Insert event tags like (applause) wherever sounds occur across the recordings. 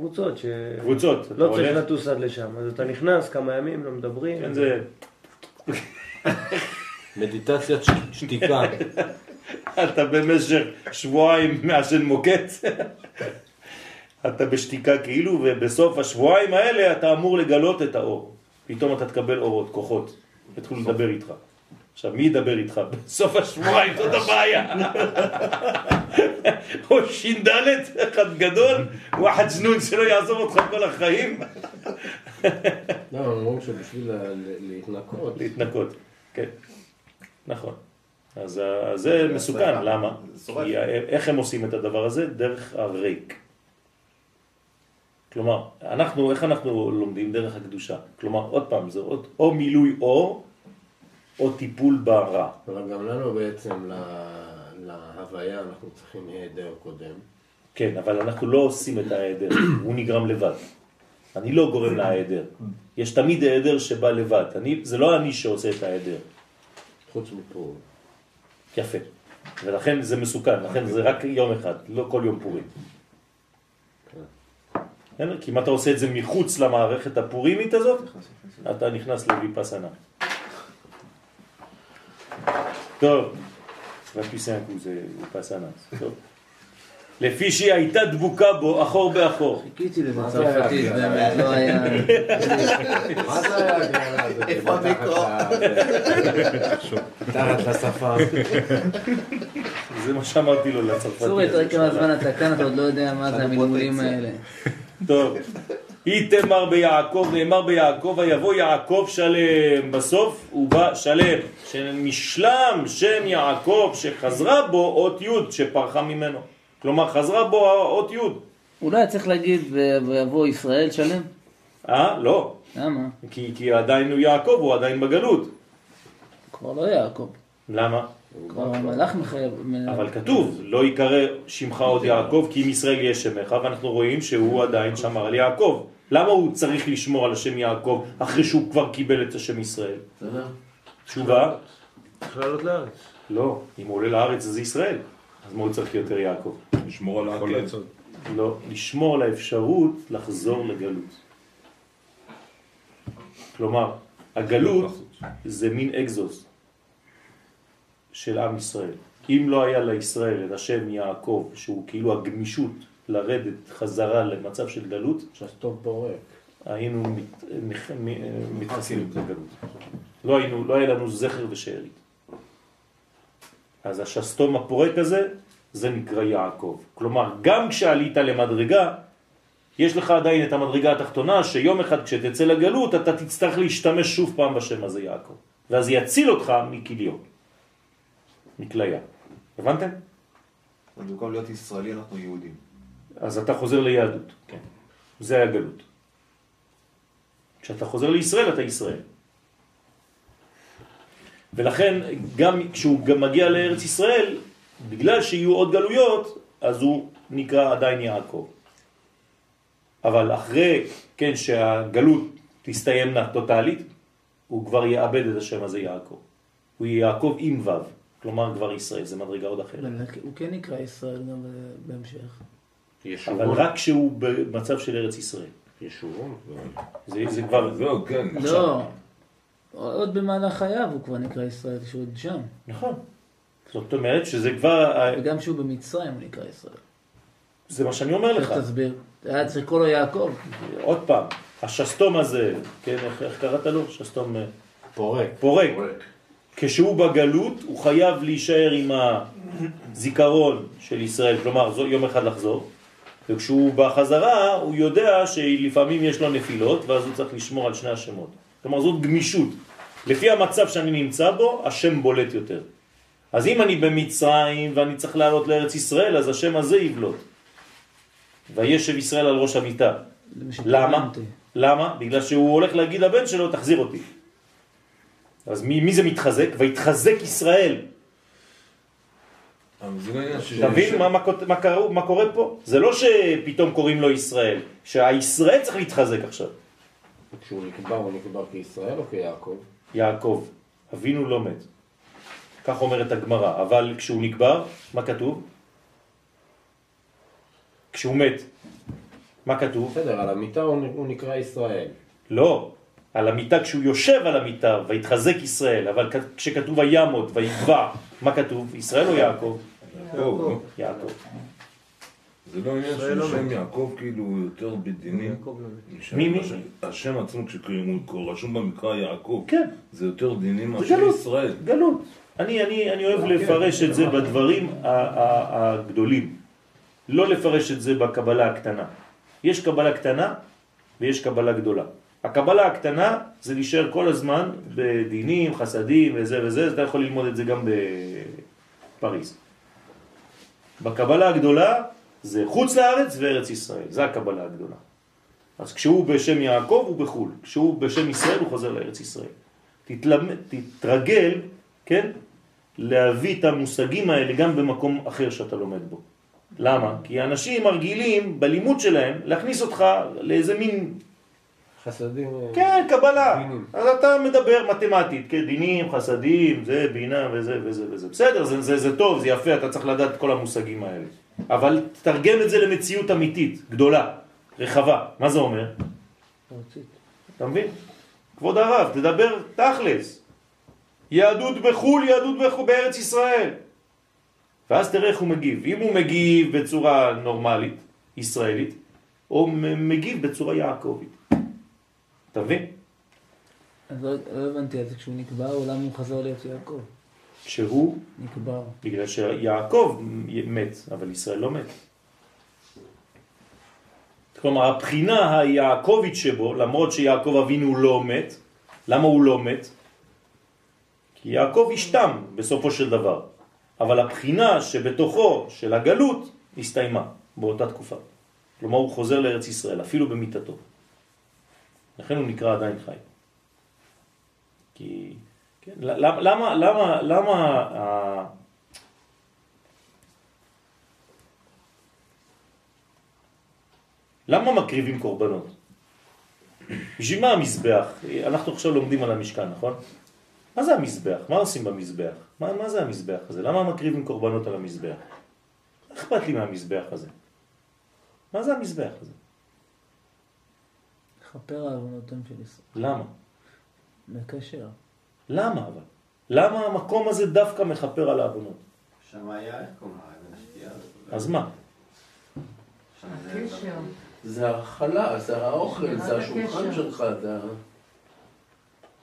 קבוצות ש... קבוצות. לא צריך הולך- לטוס עד לשם, אז אתה נכנס כמה ימים, לא מדברים. כן, זה... מדיטציית ש- שתיקה. (laughs) אתה במשך שבועיים מעשן מוקץ. אתה בשתיקה כאילו, ובסוף השבועיים האלה אתה אמור לגלות את האור. פתאום אתה תקבל אורות, כוחות, יתחילו לדבר איתך. עכשיו, מי ידבר איתך? (laughs) בסוף השבועיים, זאת הבעיה. (laughs) או ש"ד, אחד גדול, ואחד זנון שלא יעזוב אותך כל החיים. לא, אומרים שבשביל להתנקות, להתנקות, כן, נכון. אז זה מסוכן, למה? כי איך הם עושים את הדבר הזה? דרך הריק. כלומר, אנחנו, איך אנחנו לומדים? דרך הקדושה. כלומר, עוד פעם, זה עוד, או מילוי אור, או טיפול ברע. אבל גם לנו בעצם ל- להוויה אנחנו צריכים היעדר קודם. כן, אבל אנחנו לא עושים את ההיעדר, הוא נגרם לבד. אני לא גורם להיעדר. יש תמיד היעדר שבא לבד. אני, זה לא אני שעושה את ההיעדר. חוץ מפה. יפה. ולכן זה מסוכן, לכן זה רק יום אחד, לא כל יום פורים. בסדר? כי אם אתה עושה את זה מחוץ למערכת הפורימית הזאת, אתה נכנס לוויפסנה. טוב, זה ויפסנה. טוב. לפי שהיא הייתה דבוקה בו, אחור באחור. חיכיתי לזה מה זה היה צרפתית, הגרלה? באמת, לא היה... (laughs) מה זה היה הגרלה הזאת? איפה המיקרו? מתחת לשפה. זה מה שאמרתי לו לצרפתי. צורי, תראה כמה. זמן אתה כאן, אתה עוד לא יודע מה זה המילמולים האלה. טוב, איתמר ביעקב, נאמר ביעקב, ויבוא יעקב שלם. בסוף הוא בא שלם, שנשלם שם יעקב, שחזרה בו אות י' שפרחה ממנו. כלומר, חזרה בו האות י'. אולי צריך להגיד ויבוא ישראל שלם? אה? לא. למה? כי, כי עדיין הוא יעקב, הוא עדיין בגלות. כבר לא יעקב. למה? כבר המלאך מחייב... אבל כתוב, לא יקרא שמך עוד יעקב, כי אם ישראל יהיה שמך, ואנחנו רואים שהוא עדיין שמר על יעקב. למה הוא צריך לשמור על השם יעקב אחרי שהוא כבר קיבל את השם ישראל? תשובה? צריך לעלות לארץ. לא, אם הוא עולה לארץ זה ישראל, אז מה הוא צריך יותר יעקב? לשמור על העקב. לעשות. לא, לשמור על האפשרות לחזור לגלות. כלומר, הגלות זה מין אקזוס של עם ישראל. אם לא היה לישראל את השם יעקב, שהוא כאילו הגמישות לרדת חזרה למצב של גלות, שסתום פורק. היינו מת, נח, מ- מתחסים לגלות. לא, היינו, לא היה לנו זכר ושארית. אז השסתום הפורק הזה, זה נקרא יעקב. כלומר, גם כשעלית למדרגה, יש לך עדיין את המדרגה התחתונה, שיום אחד כשתצא לגלות, אתה תצטרך להשתמש שוב פעם בשם הזה יעקב. ואז יציל אותך מכליון, מכליה. הבנתם? במקום להיות ישראלי אנחנו יהודים. אז אתה חוזר ליהדות, כן. זה הגלות. כשאתה חוזר לישראל, אתה ישראל. ולכן, גם כשהוא גם מגיע לארץ ישראל, בגלל שיהיו עוד גלויות, אז הוא נקרא עדיין יעקב. אבל אחרי, כן, שהגלות תסתיימנה טוטלית, הוא כבר יאבד את השם הזה יעקב. הוא יהיה יעקב עם ו', כלומר כבר ישראל, זה מדרגה עוד אחרת. הוא כן נקרא ישראל גם בהמשך. אבל ישורון. רק כשהוא במצב של ארץ ישראל. ישורון. זה, זה כבר... זהו, כן. לא, עוד במהלך חייו הוא כבר נקרא ישראל, שהוא עוד שם. נכון. זאת אומרת שזה כבר... וגם כשהוא במצרים הוא נקרא ישראל. זה מה שאני אומר לך. איך תסביר? היה צריך לקרוא לו יעקב. עוד פעם, השסתום הזה, כן, איך, איך קראת לו? שסתום אה, פורק. פורק. כשהוא בגלות, הוא חייב להישאר עם הזיכרון של ישראל, כלומר, יום אחד לחזור, וכשהוא בחזרה, הוא יודע שלפעמים יש לו נפילות, ואז הוא צריך לשמור על שני השמות. כלומר, זאת גמישות. לפי המצב שאני נמצא בו, השם בולט יותר. אז אם אני במצרים ואני צריך לעלות לארץ ישראל, אז השם הזה יבלוט. וישב ישראל על ראש המיטה. למה? למה? בגלל שהוא הולך להגיד לבן שלו, תחזיר אותי. אז מי, מי זה מתחזק? ויתחזק ישראל. לא. תבין מה, מה, מה, קורה, מה קורה פה? זה לא שפתאום קוראים לו ישראל, שהישראל צריך להתחזק עכשיו. כשהוא נקבר, הוא נקבר כישראל או כיעקב? יעקב, אבינו לא מת. כך אומרת הגמרא, אבל כשהוא נקבר, מה כתוב? כשהוא מת, מה כתוב? בסדר, על המיטה הוא נקרא ישראל. לא, על המיטה כשהוא יושב על המיטה, ויתחזק ישראל, אבל כשכתוב וימות, ויגבע, מה כתוב? ישראל או יעקב? יעקב. יעקב. זה לא עניין ישראל של לא שם. יעקב כאילו הוא יותר בדינים. יעקב לא מי, מי? השם- עצמו כשהוא רשום במקרא יעקב, כן. זה יותר דינים זה מאשר. ישראל. גלות. אני, אני, אני אוהב לפרש את זה בדברים הגדולים. לא לפרש את זה בקבלה הקטנה. יש קבלה קטנה ויש קבלה גדולה. הקבלה הקטנה זה להישאר כל הזמן בדינים, חסדים וזה וזה, אתה יכול ללמוד את זה גם בפריז. בקבלה הגדולה זה חוץ לארץ וארץ ישראל, זה הקבלה הגדולה. אז כשהוא בשם יעקב הוא בחו"ל, כשהוא בשם ישראל הוא חוזר לארץ ישראל. תתלמד, תתרגל, כן, להביא את המושגים האלה גם במקום אחר שאתה לומד בו. למה? כי אנשים מרגילים בלימוד שלהם להכניס אותך לאיזה מין, חסדים... אה, כן, קבלה. דינים. אז אתה מדבר מתמטית, כן, דינים, חסדים, זה, בינה וזה וזה וזה. בסדר, זה, זה, זה טוב, זה יפה, אתה צריך לדעת את כל המושגים האלה. אבל תתרגם את זה למציאות אמיתית, גדולה, רחבה. מה זה אומר? ארצית. אתה מבין? כבוד הרב, תדבר תכלס. יהדות בחו"ל, יהדות בחו"ל בארץ ישראל. ואז תראה איך הוא מגיב. אם הוא מגיב בצורה נורמלית, ישראלית, או מגיב בצורה יעקבית. אתה מבין? אז לא לא הבנתי, אז כשהוא נקבר, למה הוא חזר להיות יעקב? שהוא, נקבר. בגלל שיעקב מת, אבל ישראל לא מת. כלומר, הבחינה היעקבית שבו, למרות שיעקב אבינו לא מת, למה הוא לא מת? כי יעקב השתם בסופו של דבר, אבל הבחינה שבתוכו של הגלות הסתיימה באותה תקופה. כלומר, הוא חוזר לארץ ישראל, אפילו במיטתו. לכן הוא נקרא עדיין חי. כי... כן, למה, למה, למה, למה, למה מקריבים קורבנות? בשביל מה המזבח? אנחנו עכשיו לומדים על המשכן, נכון? מה זה המזבח? מה עושים במזבח? מה, מה זה המזבח הזה? למה מקריבים קורבנות על המזבח? אכפת לי מהמזבח הזה? מה זה המזבח הזה? לכפר על עוונותיהם של ישראל. למה? מקשר. למה אבל? למה המקום הזה דווקא מכפר על העוונות? שם היה השתייה. אז מה? זה- הקשר. זה האכלה, זה האוכל, זה השולחן. שלך, זה...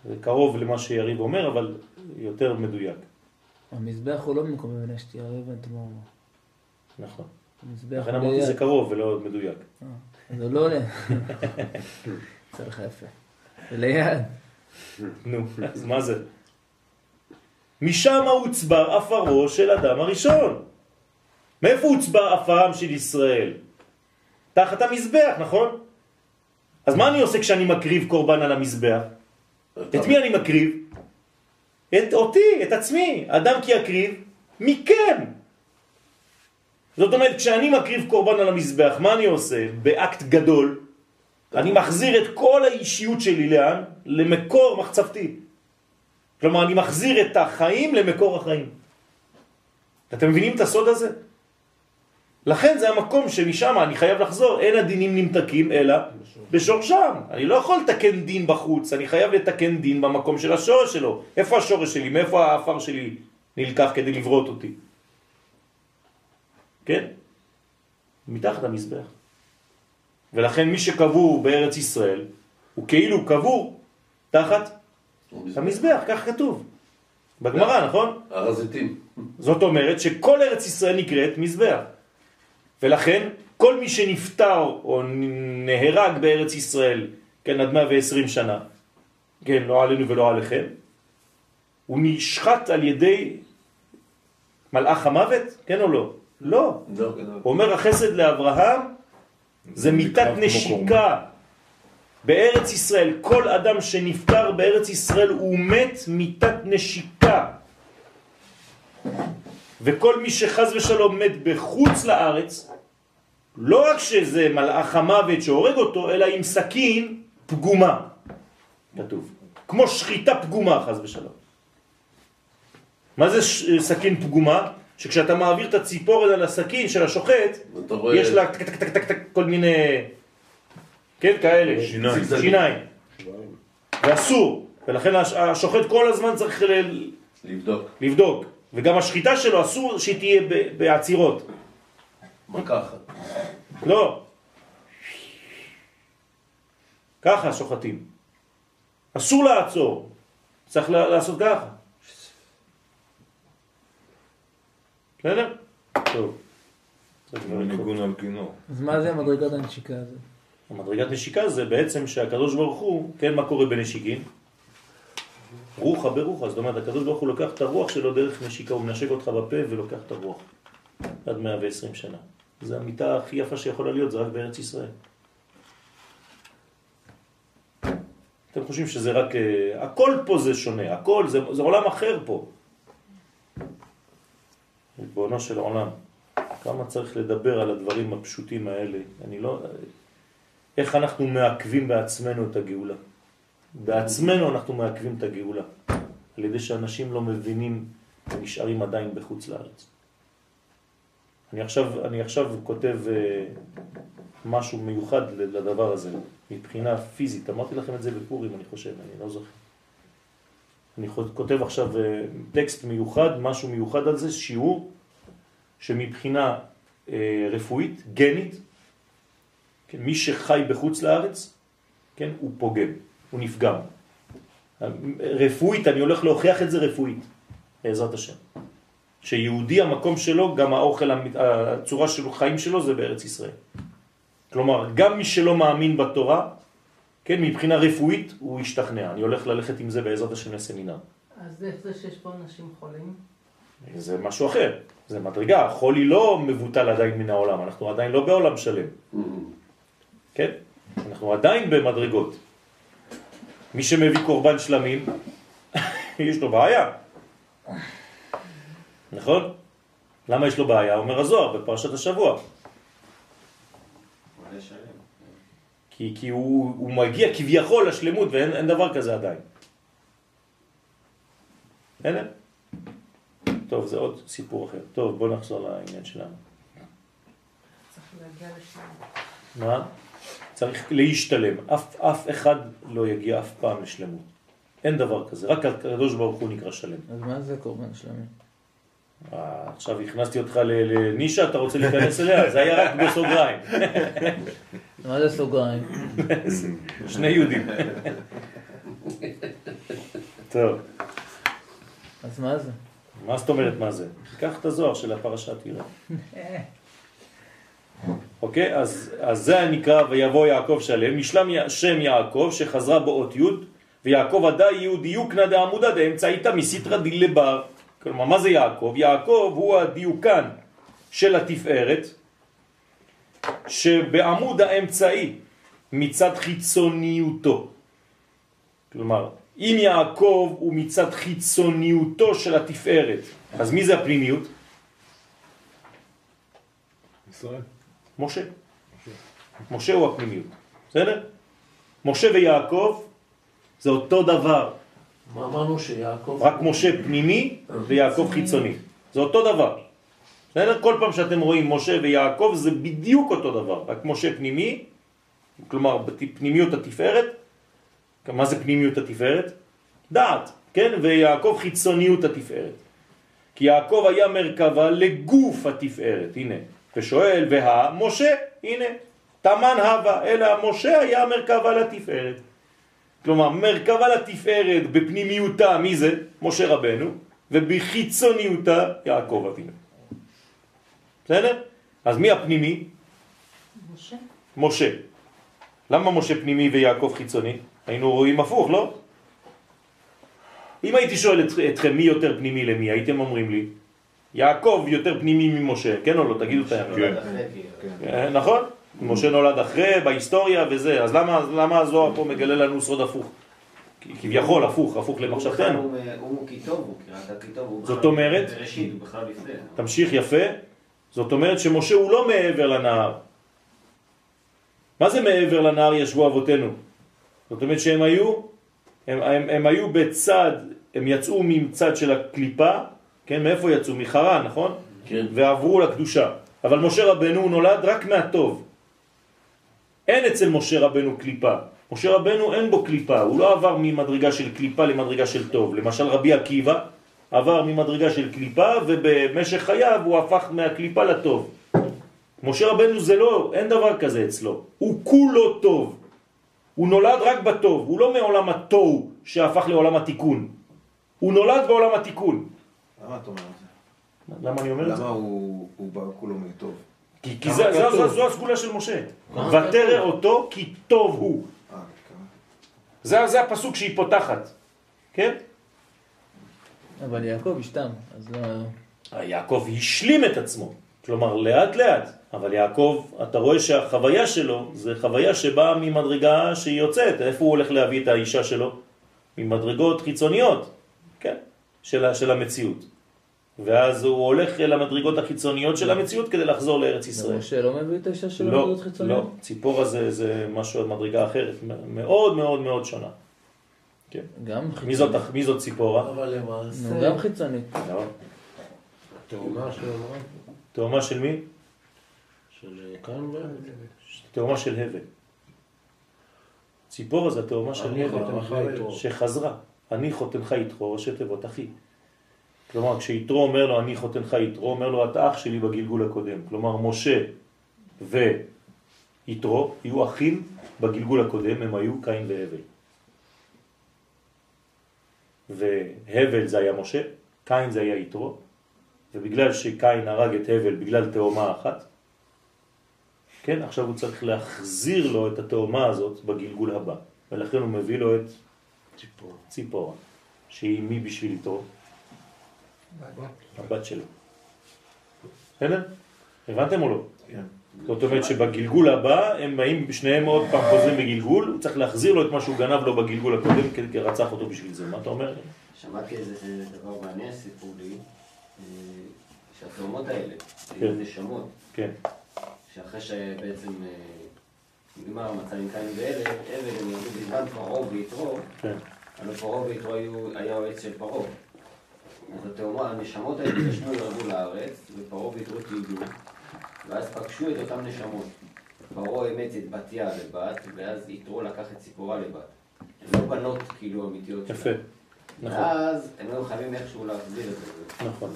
זה קרוב למה שיריב אומר, אבל יותר מדויק. המזבח הוא לא במקום אבן השתייה, לא הבנתי מה הוא אמר. נכון. המזבח לכן הוא אמרתי ליד. זה קרוב ולא מדויק. זה לא עולה. יצא לך יפה. ליד. נו, אז מה זה? משם הוצבר עפרו של אדם הראשון. מאיפה הוצבר עפרם של ישראל? תחת המזבח, נכון? אז מה אני עושה כשאני מקריב קורבן על המזבח? את מי אני מקריב? את אותי, את עצמי. אדם כי יקריב מכם. זאת אומרת, כשאני מקריב קורבן על המזבח, מה אני עושה? באקט גדול, אני מחזיר את כל האישיות שלי לאן? למקור מחצבתי. כלומר, אני מחזיר את החיים למקור החיים. אתם מבינים את הסוד הזה? לכן זה המקום שמשם אני חייב לחזור. אין הדינים נמתקים אלא בשורשם. אני לא יכול לתקן דין בחוץ, אני חייב לתקן דין במקום של השורש שלו. איפה השורש שלי? מאיפה האפר שלי נלקח כדי לברות אותי? כן? מתחת המזבח. ולכן מי שקבור בארץ ישראל, הוא כאילו קבור תחת המזבח, כך כתוב. בגמרא, נכון? הר הזיתים. זאת אומרת שכל ארץ ישראל נקראת מזבח. ולכן כל מי שנפטר או נהרג בארץ ישראל, כן, עד 120 שנה, כן, לא עלינו ולא עליכם, הוא נשחט על ידי מלאך המוות, כן או לא? לא. לא. אומר החסד לאברהם, זה מיטת נשיקה. בארץ ישראל, כל אדם שנפטר בארץ ישראל הוא מת מיטת נשיקה. וכל מי שחז ושלום מת בחוץ לארץ, לא רק שזה מלאך המוות שהורג אותו, אלא עם סכין פגומה, כתוב. כמו שחיטה פגומה, חז ושלום. מה זה ש- סכין פגומה? שכשאתה מעביר את הציפורת על הסכין של השוחט. יש לה טק טק טק טק טק כל מיני כן, כאלה, שיניים. שיניים, ואסור, ולכן הש- השוחט כל הזמן צריך ל- לבדוק. לבדוק, וגם השחיטה שלו אסור שהיא תהיה בעצירות, מכה אחת. לא. ככה שוחטים. אסור לעצור, צריך לעשות ככה. בסדר? טוב. ניגון על כינור. אז מה זה המדרגת הנשיקה הזאת? המדרגת נשיקה זה בעצם שהקדוש ברוך הוא, כן, מה קורה בנשיקים? רוחה ברוחה, זאת אומרת, הקדוש ברוך הוא לוקח את הרוח שלו דרך נשיקה, הוא מנשק אותך בפה ולוקח את הרוח עד 120 שנה. זה המיטה הכי יפה שיכולה להיות, זה רק בארץ ישראל. אתם חושבים שזה רק... אה, הכל פה זה שונה, הכל, זה, זה עולם אחר פה. ריבונו של עולם, כמה צריך לדבר על הדברים הפשוטים האלה. אני לא... איך אנחנו מעכבים בעצמנו את הגאולה. בעצמנו אנחנו מעכבים את הגאולה, על ידי שאנשים לא מבינים ונשארים עדיין בחוץ לארץ. אני עכשיו, אני עכשיו כותב אה, משהו מיוחד לדבר הזה, מבחינה פיזית. אמרתי לכם את זה בפורים, אני חושב, אני לא זוכר. אני כותב עכשיו אה, טקסט מיוחד, משהו מיוחד על זה, שיעור שמבחינה אה, רפואית, גנית, כן, מי שחי בחוץ לארץ, כן, הוא פוגם, הוא נפגם. רפואית, אני הולך להוכיח את זה רפואית, בעזרת השם. שיהודי המקום שלו, גם האוכל, הצורה של חיים שלו זה בארץ ישראל. כלומר, גם מי שלא מאמין בתורה, כן, מבחינה רפואית, הוא ישתכנע. אני הולך ללכת עם זה בעזרת השם לסמינר. אז איך זה שיש פה אנשים חולים? זה משהו אחר, זה מדרגה. חולי לא מבוטל עדיין מן העולם, אנחנו עדיין לא בעולם שלם. כן? אנחנו עדיין במדרגות. מי שמביא קורבן שלמים, (laughs) יש לו בעיה. נכון? למה יש לו בעיה? אומר הזוהר בפרשת השבוע. כי, כי הוא, הוא מגיע כביכול לשלמות ואין אין דבר כזה עדיין. בסדר? טוב, זה עוד סיפור אחר. טוב, בוא נחזור לעניין שלנו. צריך להגיע לשם. מה? צריך להשתלם. אף, אף אחד לא יגיע אף פעם לשלמות. אין דבר כזה, רק הקדוש ברוך הוא נקרא שלם. אז מה זה קורבן שלמים? אה, עכשיו הכנסתי אותך לנישה, אתה רוצה להיכנס אליה? זה היה רק בסוגריים. (laughs) מה זה סוגריים? (laughs) שני יהודים. טוב, אז מה זה? מה זאת אומרת מה זה? קח את הזוהר של הפרשה, תראה. (laughs) אוקיי? אז, אז זה נקרא ויבוא יעקב שלם, משלם שם יעקב שחזרה בו אות י' ויעקב עדה יהוא דיוקנא דעמודא דאמצעיתא מסיתרא דילבר. כלומר, מה זה יעקב? יעקב הוא הדיוקן של התפארת שבעמוד האמצעי מצד חיצוניותו. כלומר, אם יעקב הוא מצד חיצוניותו של התפארת, אז מי זה הפנימיות? ישראל. משה. משה הוא הפנימיות, בסדר? משה ויעקב זה אותו דבר, מה אמרנו שיעקב? רק משה פנימי ויעקב חיצוני. זה אותו דבר. בסדר? כל פעם שאתם רואים משה ויעקב זה בדיוק אותו דבר, רק משה פנימי, כלומר פנימיות התפארת, מה זה פנימיות התפארת? דעת, כן? ויעקב חיצוניות התפארת. כי יעקב היה מרכבה לגוף התפארת, הנה. ושואל, והה, משה, הנה. תמן הווה, אלא משה היה מרכבה לתפארת. כלומר, מרכבה לתפארת בפנימיותה, מי זה? משה רבנו, ובחיצוניותה יעקב אבינו. בסדר? אז מי הפנימי? משה? משה. למה משה פנימי ויעקב חיצוני? היינו רואים הפוך, לא? אם הייתי שואל את, אתכם מי יותר פנימי למי, הייתם אומרים לי, יעקב יותר פנימי ממשה, כן או לא? תגידו את האמת. כן. כאילו. אה, נכון? משה נולד אחרי, בהיסטוריה וזה, אז למה, למה הזוהר פה מגלה לנו סוד הפוך? כי- כביכול הפוך, הפוך למחשבתנו. הוא כיתוב, הוא קריאת הכיתוב. הוא זאת בכלל- אומרת? בראשית, הוא בכלל לפני. תמשיך יפה. זאת אומרת שמשה הוא לא מעבר לנהר. מה זה מעבר לנהר ישבו אבותינו? זאת אומרת שהם היו, הם, הם, הם היו בצד, הם יצאו מצד של הקליפה, כן, מאיפה יצאו? מחרן, נכון? כן. ועברו לקדושה. אבל משה רבנו הוא נולד רק מהטוב. אין אצל משה רבנו קליפה. משה רבנו אין בו קליפה, הוא לא עבר ממדרגה של קליפה למדרגה של טוב. למשל רבי עקיבא עבר ממדרגה של קליפה ובמשך חייו הוא הפך מהקליפה לטוב. משה רבנו זה לא, אין דבר כזה אצלו. הוא כולו טוב. הוא נולד רק בטוב, הוא לא מעולם התוהו שהפך לעולם התיקון. הוא נולד בעולם התיקון. למה אתה אומר את זה? למה אני אומר את זה? למה הוא הוא בא כולו מטוב? כי, כי זה, זה, כתוב? זו, זו הסגולה של משה. ותרא אותו כי טוב הוא. אה, כמה? זה, זה הפסוק שהיא פותחת. כן? אבל יעקב השתם, אז לא... יעקב השלים את עצמו. כלומר, לאט לאט. אבל יעקב, אתה רואה שהחוויה שלו זה חוויה שבאה ממדרגה שהיא יוצאת. איפה הוא הולך להביא את האישה שלו? ממדרגות חיצוניות, כן? של, של המציאות. ואז הוא הולך אל המדרגות החיצוניות של המציאות כדי לחזור לארץ ישראל. משה לא מביא את האישה שלו לא, לבריאות חיצוניות? לא, ציפורה זה, זה משהו, מדרגה אחרת, מאוד מאוד מאוד שונה. כן. גם מי חיצונית. זאת, מי זאת ציפורה? אבל למעשה... נו, גם חיצונית. לא. תאומה של תאומה של מי? של כאן והבל. תאומה של הבל. ציפורה זה התאומה של הבל. שחזרה. אני חותנך יתרו, ראשי תיבות אחי. כלומר, כשיתרו אומר לו, אני חותנך יתרו, אומר לו, אתה אח שלי בגלגול הקודם. כלומר, משה ויתרו יהיו אחים בגלגול הקודם, הם היו קין והבל. והבל זה היה משה, קין זה היה יתרו, ובגלל שקין הרג את הבל בגלל תאומה אחת, כן, עכשיו הוא צריך להחזיר לו את התאומה הזאת בגלגול הבא, ולכן הוא מביא לו את ציפור. ציפורה, שהיא מי בשביל יתרו? הבת שלו. בסדר? הבנתם או לא? כן. זאת אומרת שבגלגול הבא הם באים, שניהם עוד פעם חוזרים בגלגול, הוא צריך להחזיר לו את מה שהוא גנב לו בגלגול הקודם כי רצח אותו בשביל זה. מה אתה אומר? שמעתי איזה דבר מעניין, סיפרו לי, אה, שהתאומות האלה, כן. היו נשמות, כן, שאחרי שבעצם אה, נגמר המצב עם קין ואבל, אבל הם ירדו בזמן פרעה ויתרו, כן, הלוא פרעה ויתרו היה יועץ של פרעה. אז התאומה, הנשמות האלה ישנו ירדו לארץ, ופרעה ויתרו תהיגו, ואז פגשו את אותן נשמות. פרעה אימץ את בתיה לבת, ואז יתרו לקח את ציפורה לבת. הן לא בנות כאילו אמיתיות. יפה. נכון, ואז הם היו חייבים איכשהו להחזיר את זה. נכון.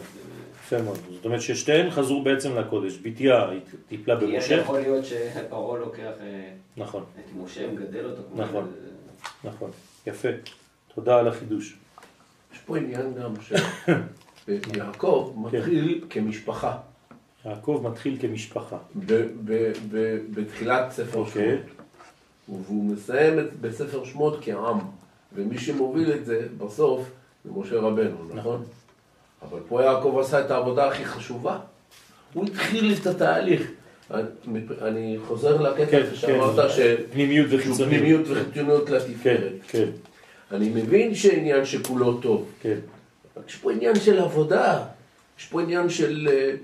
יפה מאוד. זאת אומרת ששתיהן חזרו בעצם לקודש. בתיה טיפלה כי במשה, יכול להיות שפרעה לוקח אה, נכון, את משה, מגדל אותו. נכון. נכון, יפה. תודה על החידוש. יש פה עניין גם שיעקב (laughs) מתחיל כמשפחה יעקב מתחיל כמשפחה. ב- ב- ב- בתחילת ספר אוקיי. שמות, והוא מסיים את- בספר שמות כעם, ומי שמוביל את זה בסוף זה משה רבנו, נכון? אבל פה יעקב עשה את העבודה הכי חשובה. הוא התחיל את התהליך. אני- אני חוזר כן, לקטע שאמרת ש... פנימיות וחיצוניות. פנימיות וחיצוניות כן, לתפארת. כן, אני מבין שעניין שכולו טוב, כן. רק יש פה עניין של עבודה, יש פה עניין של... של...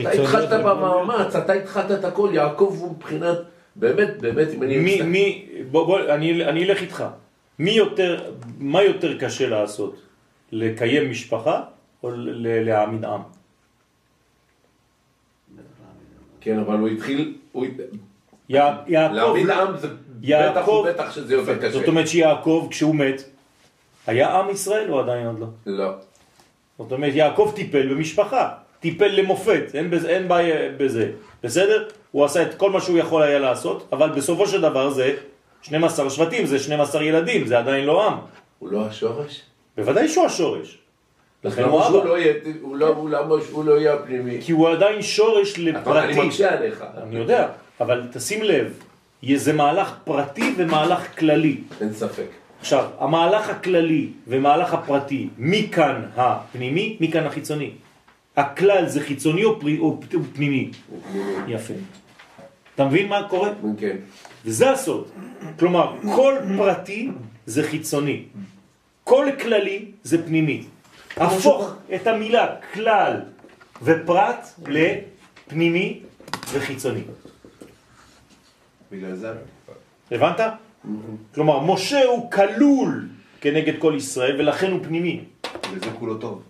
אתה התחלת. במאמץ, אתה התחלת את הכל, יעקב הוא מבחינת, באמת, באמת, אם אני... מי, מי, בוא, בוא, אני, אני אלך איתך. מי יותר, מה יותר קשה לעשות? לקיים משפחה או להעמיד עם? כן, אבל הוא התחיל, הוא... יע- יעקב, להעמיד עם זה בטח ובטח שזה יותר קשה. זאת אומרת שיעקב כשהוא מת, היה עם ישראל או עדיין עוד לא? לא. זאת אומרת יעקב טיפל במשפחה, טיפל למופת, אין, בזה, אין בעיה בזה, בסדר? הוא עשה את כל מה שהוא יכול היה לעשות, אבל בסופו של דבר זה 12 שבטים, זה 12 ילדים, זה עדיין לא עם. הוא לא השורש? בוודאי שהוא השורש. לכן הוא אבא. לא הוא לא, הוא- לא יהיה הפנימי? כי הוא עדיין שורש אבל אני לפרטי. מקשה עליך. אני יודע, אבל תשים לב, זה מהלך פרטי ומהלך כללי. אין ספק. עכשיו, המהלך הכללי ומהלך הפרטי, מי כאן הפנימי, מי כאן החיצוני? הכלל זה חיצוני או, פרי, או פנימי? יפה. אתה מבין מה קורה? כן. וזה הסוד. כלומר, כל פרטי זה חיצוני. כל כללי זה פנימי. הפוך את המילה כלל ופרט לפנימי וחיצוני. בגלל זה, הבנת? כלומר, משה הוא כלול כנגד כל ישראל ולכן הוא פנימי. בגלל זה כולו טוב.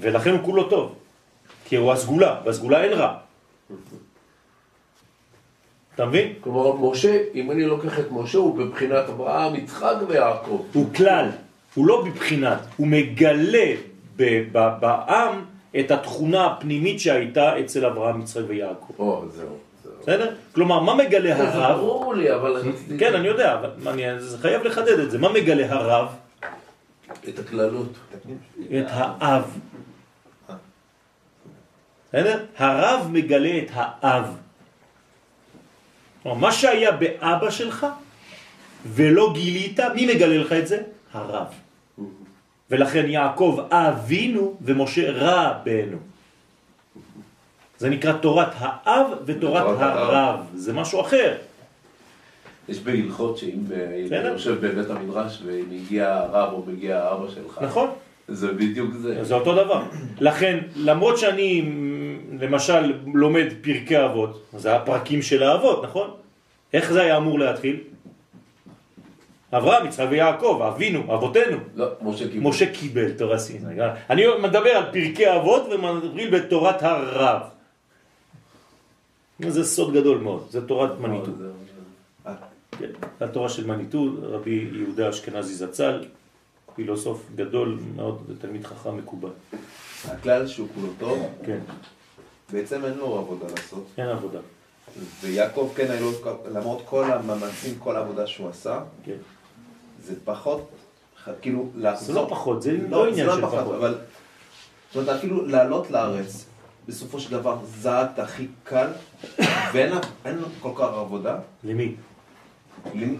ולכן הוא כולו טוב. כי הוא הסגולה, בסגולה אין רע. אתה מבין? כלומר, משה, אם אני לוקח את משה, הוא בבחינת אברהם, יצחק ויעקב. הוא כלל, הוא לא בבחינת, הוא מגלה בעם את התכונה הפנימית שהייתה אצל אברהם, יצחק ויעקב. או, זהו. בסדר? כלומר, מה מגלה זה הרב? ברור לי, אבל. כן, אני יודע, אני זה חייב לחדד את זה. מה מגלה הרב? את הכללות. את האב. הרב מגלה את האב. מה שהיה באבא שלך ולא גילית, מי מגלה לך את זה? הרב. ולכן יעקב אבינו ומשה רבנו. זה נקרא תורת האב ותורת. הרב. זה משהו אחר. יש בהלכות שאם. אני יושב בבית המדרש ומגיע הרב או מגיע האבא שלך, נכון? זה בדיוק זה. זה אותו דבר. לכן, למרות שאני למשל לומד פרקי אבות, זה הפרקים של האבות, נכון? איך זה היה אמור להתחיל? אברהם, יצחק ויעקב, אבינו, אבותינו. לא, משה קיבל. משה קיבל תורה סיני. אני מדבר על פרקי אבות ומדברים בתורת הרב. זה סוד גדול מאוד, זה תורת מניטו. כן, התורה של מניטו, רבי יהודה אשכנזי זצ"ל, פילוסוף גדול מאוד, תלמיד חכם מקובל. הכלל שהוא כולו טוב, כן, בעצם אין לו עבודה לעשות. אין עבודה. ויעקב כן, היה לו, למרות כל המאמצים, כל העבודה שהוא עשה, כן. זה פחות, כאילו, לחזור. זה לא פחות, זה לא עניין זה של לא פחות, פחות. אבל, זאת אומרת, אפילו לעלות לארץ, בסופו של דבר, זה האקט הכי קל, ואין אין לו כל כך עבודה. למי? למי?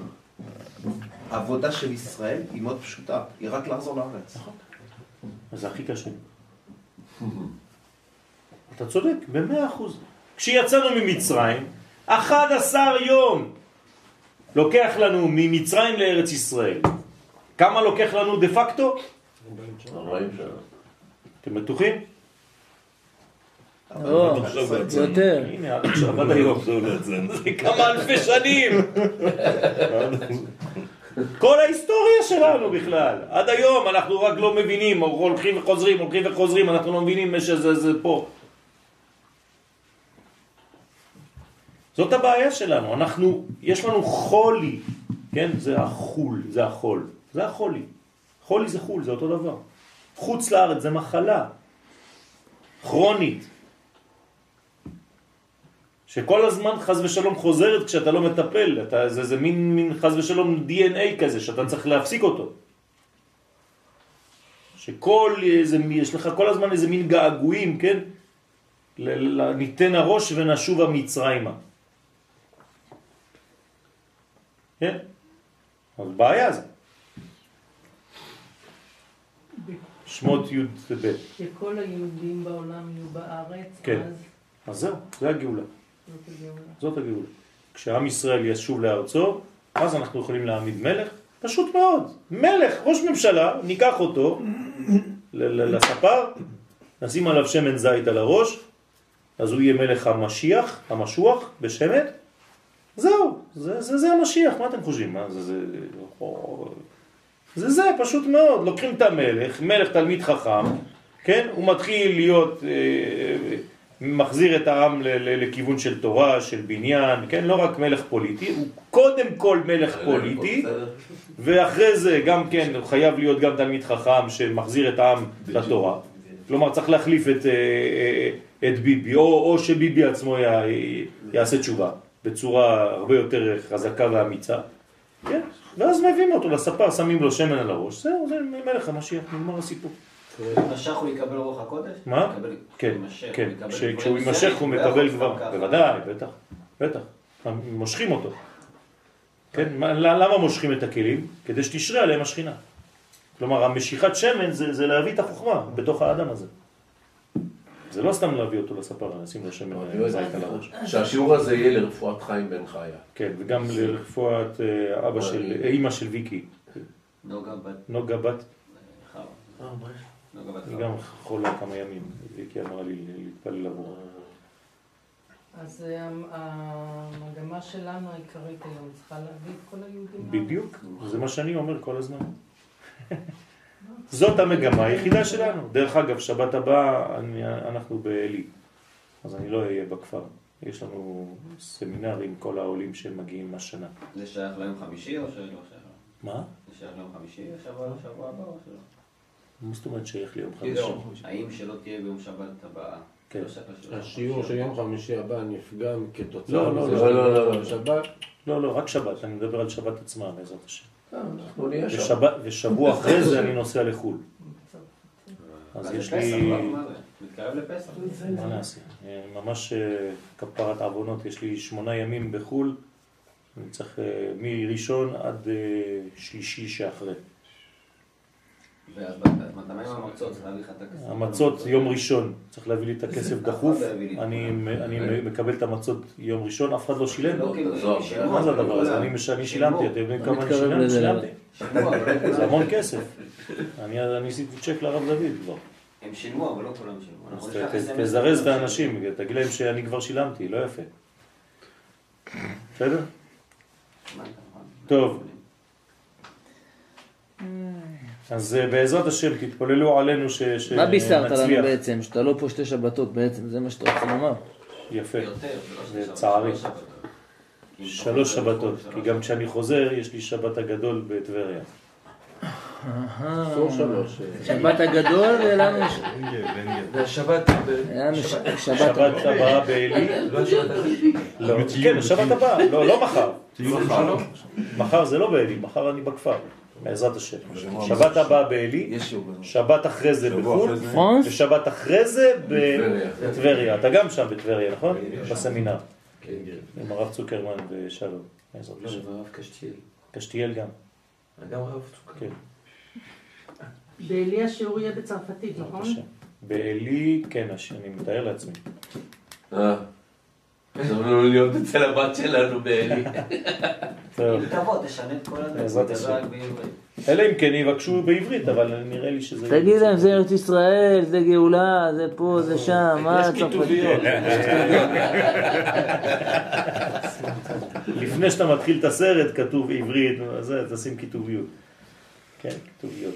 העבודה של ישראל היא מאוד פשוטה, היא רק לחזור לארץ. אז זה הכי קשה. אתה צודק, במאה אחוז. כשיצאנו ממצרים, 11 יום לוקח לנו ממצרים לארץ ישראל. כמה לוקח לנו דה פקטו? 40 שנה. אתם בטוחים? לא, יותר. הנה, עד. זה כמה אלפי שנים. כל ההיסטוריה שלנו בכלל. עד היום אנחנו רק לא מבינים, הולכים וחוזרים, הולכים וחוזרים, אנחנו לא מבינים שזה זה פה. זאת הבעיה שלנו, אנחנו, יש לנו חולי, כן? זה החול, זה החול, זה החולי. חולי זה חול, זה אותו דבר. חוץ לארץ זה מחלה כרונית, שכל הזמן חז ושלום חוזרת כשאתה לא מטפל, אתה, זה, זה מין, מין חז ושלום DNA כזה שאתה צריך להפסיק אותו. שכל איזה, יש לך כל הזמן איזה מין געגועים, כן? ניתן הראש ונשובה מצרימה. כן? אז בעיה זה. שמות י' וב'. שכל היהודים בעולם יהיו בארץ, כן. אז אז זהו, זה הגאולה. זאת הגאולה. זאת הגאולה. כשעם ישראל ישוב לארצו, אז אנחנו יכולים להעמיד מלך, פשוט מאוד. מלך, ראש ממשלה, ניקח אותו לספר, נשים עליו שמן זית על הראש, אז הוא יהיה מלך המשיח, המשוח, בשמן, זהו, זה, זה, זה המשיח, מה אתם חושבים? מה, זה, זה, זה זה, פשוט מאוד, לוקחים את המלך, מלך תלמיד חכם, כן? הוא מתחיל להיות, אה, מחזיר את העם ל- ל- לכיוון של תורה, של בניין, כן? לא רק מלך פוליטי, הוא קודם כל מלך פוליטי, בסדר? ואחרי זה גם כן הוא חייב להיות גם תלמיד חכם שמחזיר את העם לתורה. כלומר צריך להחליף את, אה, אה, את ביבי, או, או שביבי עצמו י- יעשה תשובה בצורה הרבה יותר חזקה ואמיצה. כן? ואז מביאים אותו לספר, שמים לו שמן על הראש, זהו, זה מלך המשיח, נגמר הסיפור. יימשך הוא יקבל רוח הקודש? מה? כן, כן, כשהוא מסוימים, יימשך הוא לא מקבל כבר. בוודאי, בטח, בטח, מושכים אותו. כן, מה- למה מושכים את הכלים? כדי שתשרה עליהם השכינה. כלומר, המשיכת שמן זה, זה להביא את החוכמה בתוך האדם הזה. זה לא סתם להביא אותו לספר, לשים לו שמן זית. על הראש. שהשיעור הזה יהיה לרפואת חיים בן חיה. כן, וגם לרפואת אה, אבא של, אה, אימא של ויקי, נוגה בת נוגה בת, בת היא. גם חולה כמה ימים, ויקי אמרה לי להתפלל עבורה. אז אה, המגמה שלנו העיקרית היום צריכה להביא את כל היהודים. בדיוק, זה מה שאני אומר כל הזמן. זאת המגמה היחידה שלנו. דרך אגב, שבת הבאה אני- אנחנו בעלי, אז אני לא אהיה בכפר. יש לנו סמינר עם כל העולים שמגיעים השנה. זה שייך ליום חמישי או שלא שייך? מה? זה שייך ליום חמישי או שבוע הבא או שלא? מה זאת אומרת שייך ליום חמישי? לא, האם שלא תהיה ביום שבת הבאה? כן. לא. השיעור של יום חמישי הבא נפגע כתוצאה לא, לא, מזה לא, לא, לא, לא. שבת. לא, לא, רק שבת, אני מדבר על שבת עצמה בעזרת השם. אנחנו נהיה שם. ושבוע (laughs) אחרי זה אני נוסע לחו"ל. (laughs) אז יש לי... מתקרב לפסח. מה נעשה? אה, ממש אה, כפרת עוונות, יש לי שמונה ימים בחו"ל, אני צריך אה, מראשון עד שלישי שאחרי. ואז בת- אתה מה עם המצות? יום ראשון, צריך להביא לי את הכסף דחוף, לא. אני אני מקבל את המצות יום ראשון, אף אחד לא שילם? לא, עזוב, שילמו, מה זה הדבר הזה? אני. שילמתי, אתם יודעים כמה אני שילמתי? לא זה. המון כסף. אני אני עשיתי צ'ק לרב דוד כבר. הם שילמו, אבל לא כולם שילמו. אז תזרז את האנשים, תגיד להם שאני כבר שילמתי, לא יפה. בסדר? טוב. אז אה, בעזרת השם תתפללו עלינו ש- שנצליח. מה בישרת לנו בעצם? שאתה לא פה שתי שבתות בעצם, זה מה שאתה רוצה לומר. יפה. לא לצערי. שלוש שבתות. כי שלוש אם אתה שבתות, חוזר כי לחו"ל, גם כשאני חוזר יש לי שבת הגדול בטבריה. שלוש. שבת הגדול ולנו שבת שבת הבאה בעלי, לא. לא, כן, שבת הבאה, לא, לא מחר. מחר זה לא בעלי, מחר אני בכפר, בעזרת השם. שבת הבאה בעלי. שבת אחרי זה בחו"ל? ושבת אחרי זה טבריה. בטבריה. אתה גם שם בטבריה, נכון? בסמינר. כן, כן. עם הרב צוקרמן ושלום. בעזרת לא, השם. הרב קשתיאל. קשתיאל גם, גם הרב צוקר. כן. בעלי השיעור יהיה בצרפתית, נכון? בעלי, כן, אני מתאר לעצמי. אה. זמנו להיות אצל הבת שלנו. טוב. אם תבוא, תשנה את כל הזה. בעזרת תדבר השם. רק בעברית. אלא אם כן יבקשו בעברית, אבל נראה לי שזה... תגיד להם, זה ארץ ישראל, זה גאולה, זה פה, זה שם, מה (laughs) יש? כיתוביות. לפני שאתה מתחיל את הסרט, כתוב עברית, זה, תשים כיתוביות. כן, כיתוביות.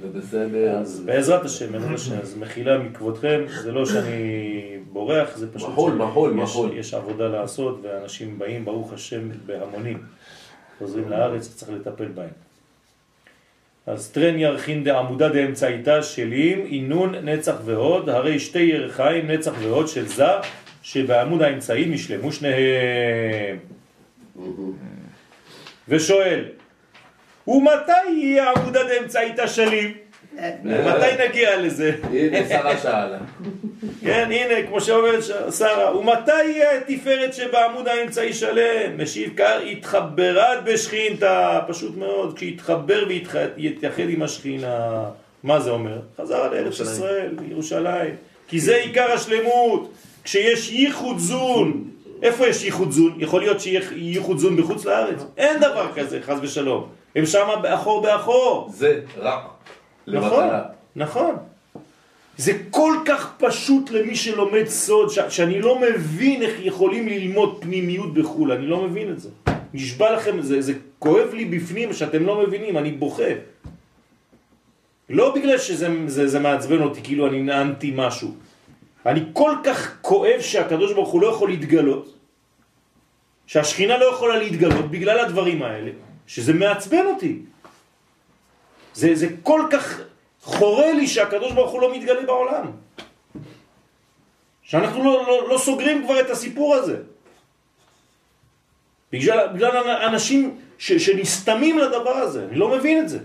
זה בסדר. אז בעזרת השם, בעזרת השם, אז מחילה מכבודכם, זה לא שאני בורח, זה פשוט... מחול, מחול, יש- מחול. יש עבודה לעשות, ואנשים באים, ברוך השם, בהמונים. חוזרים לארץ, צריך לטפל בהם. אז טרן ירחין דעמודה דאמצעיתה שלים, אינון נצח והוד, הרי שתי ירחיים נצח והוד של זר, שבעמוד האמצעי נשלמו שניהם. ושואל, ומתי יהיה עמודה דאמצעיתה שלים? מתי נגיע לזה? הנה, שרה שאלה. כן, הנה, כמו שאומרת שרה, ומתי יהיה התפארת שבעמוד האמצעי שלם? משיב קר, התחברת בשכינתה, פשוט מאוד, כשהתחבר והתייחד עם השכינה. מה זה אומר? חזר לארץ ישראל, ירושלים. כי זה עיקר השלמות, כשיש ייחוד זון. איפה יש ייחוד זון? יכול להיות שיהיה ייחוד זון בחוץ לארץ? אין דבר כזה, חז ושלום. הם שמה באחור באחור. זה רע. נכון. נכון. זה כל כך פשוט למי שלומד סוד, ש- שאני לא מבין איך יכולים ללמוד פנימיות בחו"ל, אני לא מבין את זה. נשבע לכם, זה, זה כואב לי בפנים שאתם לא מבינים, אני בוכה. לא בגלל שזה זה, זה מעצבן אותי, כאילו אני נענתי משהו. אני כל כך כואב שהקדוש ברוך הוא לא יכול להתגלות, שהשכינה לא יכולה להתגלות בגלל הדברים האלה, שזה מעצבן אותי. זה, זה כל כך חורה לי שהקדוש ברוך הוא לא מתגלה בעולם. שאנחנו לא, לא, לא סוגרים כבר את הסיפור הזה. בגלל, בגלל אנשים ש, שנסתמים לדבר הזה, אני לא מבין את זה.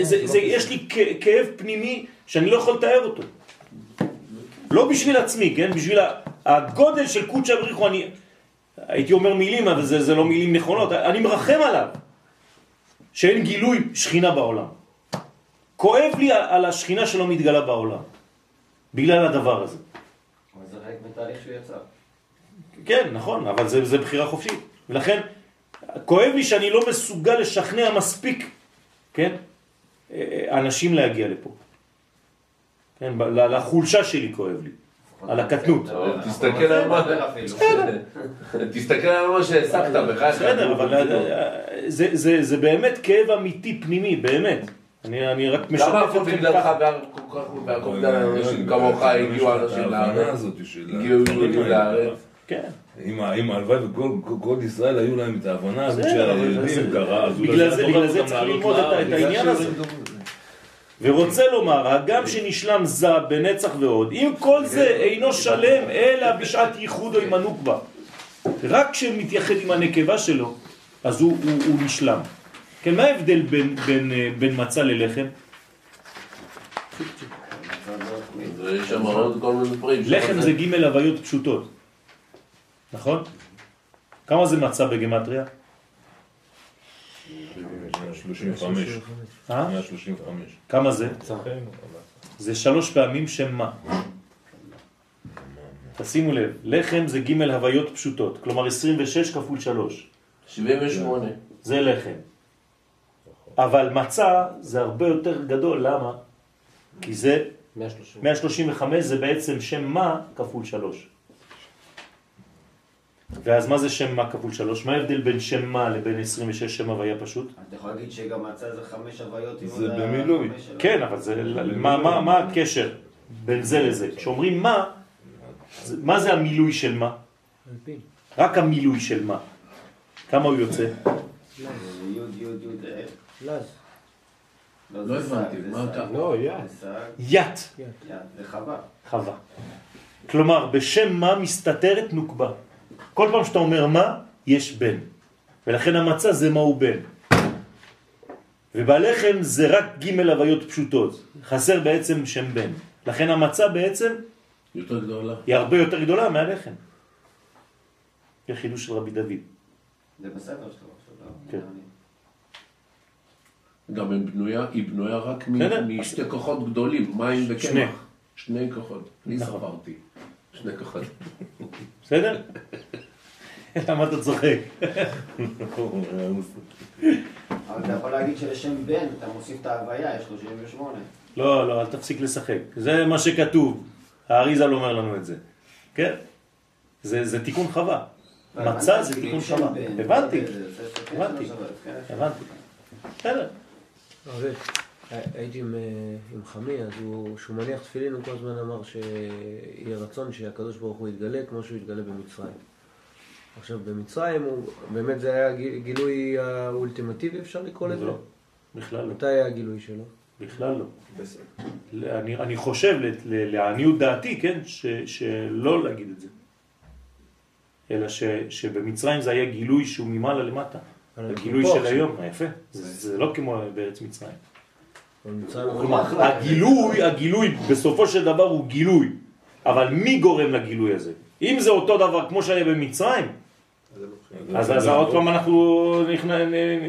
זה, זה, יש לי כ- כאב פנימי שאני לא יכול לתאר אותו. לא בשביל עצמי, כן? בשביל הגודל של קודשא בריחו, אני הייתי אומר מילים, אבל זה, זה לא מילים נכונות, אני מרחם עליו. שאין גילוי שכינה בעולם. כואב לי על- השכינה שלא מתגלה בעולם, בגלל הדבר הזה. אבל זה חלק מתהליך שהוא יצר. כן, נכון, אבל זה, זה בחירה חופשית. ולכן, כואב לי שאני לא מסוגל לשכנע מספיק, כן, אה, אנשים להגיע לפה. כן, לחולשה שלי כואב לי, על הקטנות. תסתכל על מה... תסתכל על מה שהעסקת בחייך. בסדר, אבל אה, זה, באמת כאב אמיתי פנימי, באמת. אני, אני רק משתף למה אתכם בגללך כל כך והכל גדל אנשים כמוך הגיעו אנשים ההבנה לארץ? הגיעו יהודים לארץ. כן. אם הלוואי וכל כל- כל ישראל היו להם את ההבנה הזאת זה- של היהודים קרה, אז אולי בגלל זה, גם צריך ללמוד את העניין הזה. ורוצה לומר, הגם שנשלם זה בנצח ועוד, אם כל זה אינו שלם אלא בשעת ייחוד או עם הנוקבה. רק כשמתייחד עם הנקבה שלו, אז הוא, הוא, הוא נשלם. כן, מה ההבדל בין, בין, אה, בין מצה ללחם? לחם זה ג' הוויות פשוטות, נכון? כמה זה מצה בגמטריה? 135. אה? 135. כמה זה? זה שלוש פעמים שם מה. תשימו לב, לחם זה ג' הוויות פשוטות, כלומר 26 כפול 3. 78. זה לחם. אבל מצה זה הרבה יותר גדול, למה? כי זה 130. 135 זה בעצם שם מה כפול 3. ואז מה זה שם מה כפול 3? מה ההבדל בין שם מה לבין 26 שם הוויה פשוט? אתה יכול להגיד שגם מצה זה חמש הוויות. זה במילוי. כן, אבל זה, מה, מה, מה הקשר בין זה לזה? כשאומרים מה, מה זה המילוי של מה? רק המילוי של מה. כמה הוא יוצא? אה? לא זה הבנתי, מה. אתה- לא. ית, יא, זה חווה. חווה. כלומר, בשם מה מסתתרת נוקבה. כל פעם שאתה אומר מה, יש בן. ולכן המצה זה מהו בן. ובלחם זה רק ג' הוויות פשוטות. חסר בעצם שם בן. לכן המצה בעצם יותר גדולה. היא הרבה יותר גדולה מהלחם. זה חידוש של רבי דוד. זה בסדר שלו עכשיו, לא? כן. גם היא בנויה, היא בנויה רק. משתי כוחות גדולים, מים. וקמח. שני כוחות. אני נכון. ספרתי. שני כוחות. בסדר? (laughs) למה אתה צוחק? אבל אתה יכול להגיד שלשם בן אתה מוסיף את ההוויה, יש 38. לא, לא, אל תפסיק לשחק. זה מה שכתוב. האריזל אומר לנו את זה. כן? זה, זה תיקון חווה. מצה זה תיקון חווה. הבנתי, הבנתי. הבנתי. בסדר. הרבה. הייתי עם, אה, עם חמי, אז הוא, כשהוא מניח תפילין, הוא כל הזמן אמר שיהיה רצון שהקדוש ברוך הוא יתגלה כמו שהוא יתגלה במצרים. עכשיו, במצרים, הוא, באמת זה היה גיל- גילוי האולטימטיבי, אפשר לקרוא לזה? לא, בכלל לא. מתי היה הגילוי שלו? בכלל לא. אני, אני חושב, לעניות דעתי, כן, ש, שלא להגיד את זה. אלא ש, שבמצרים זה היה גילוי שהוא ממעלה למטה. הגילוי של עכשיו. היום, יפה. זה, זה לא כמו בארץ מצרים. כלומר, הגילוי, הגילוי בסופו של דבר הוא גילוי. אבל מי גורם לגילוי הזה? אם זה אותו דבר כמו שהיה במצרים, אז, אז עוד פעם אנחנו.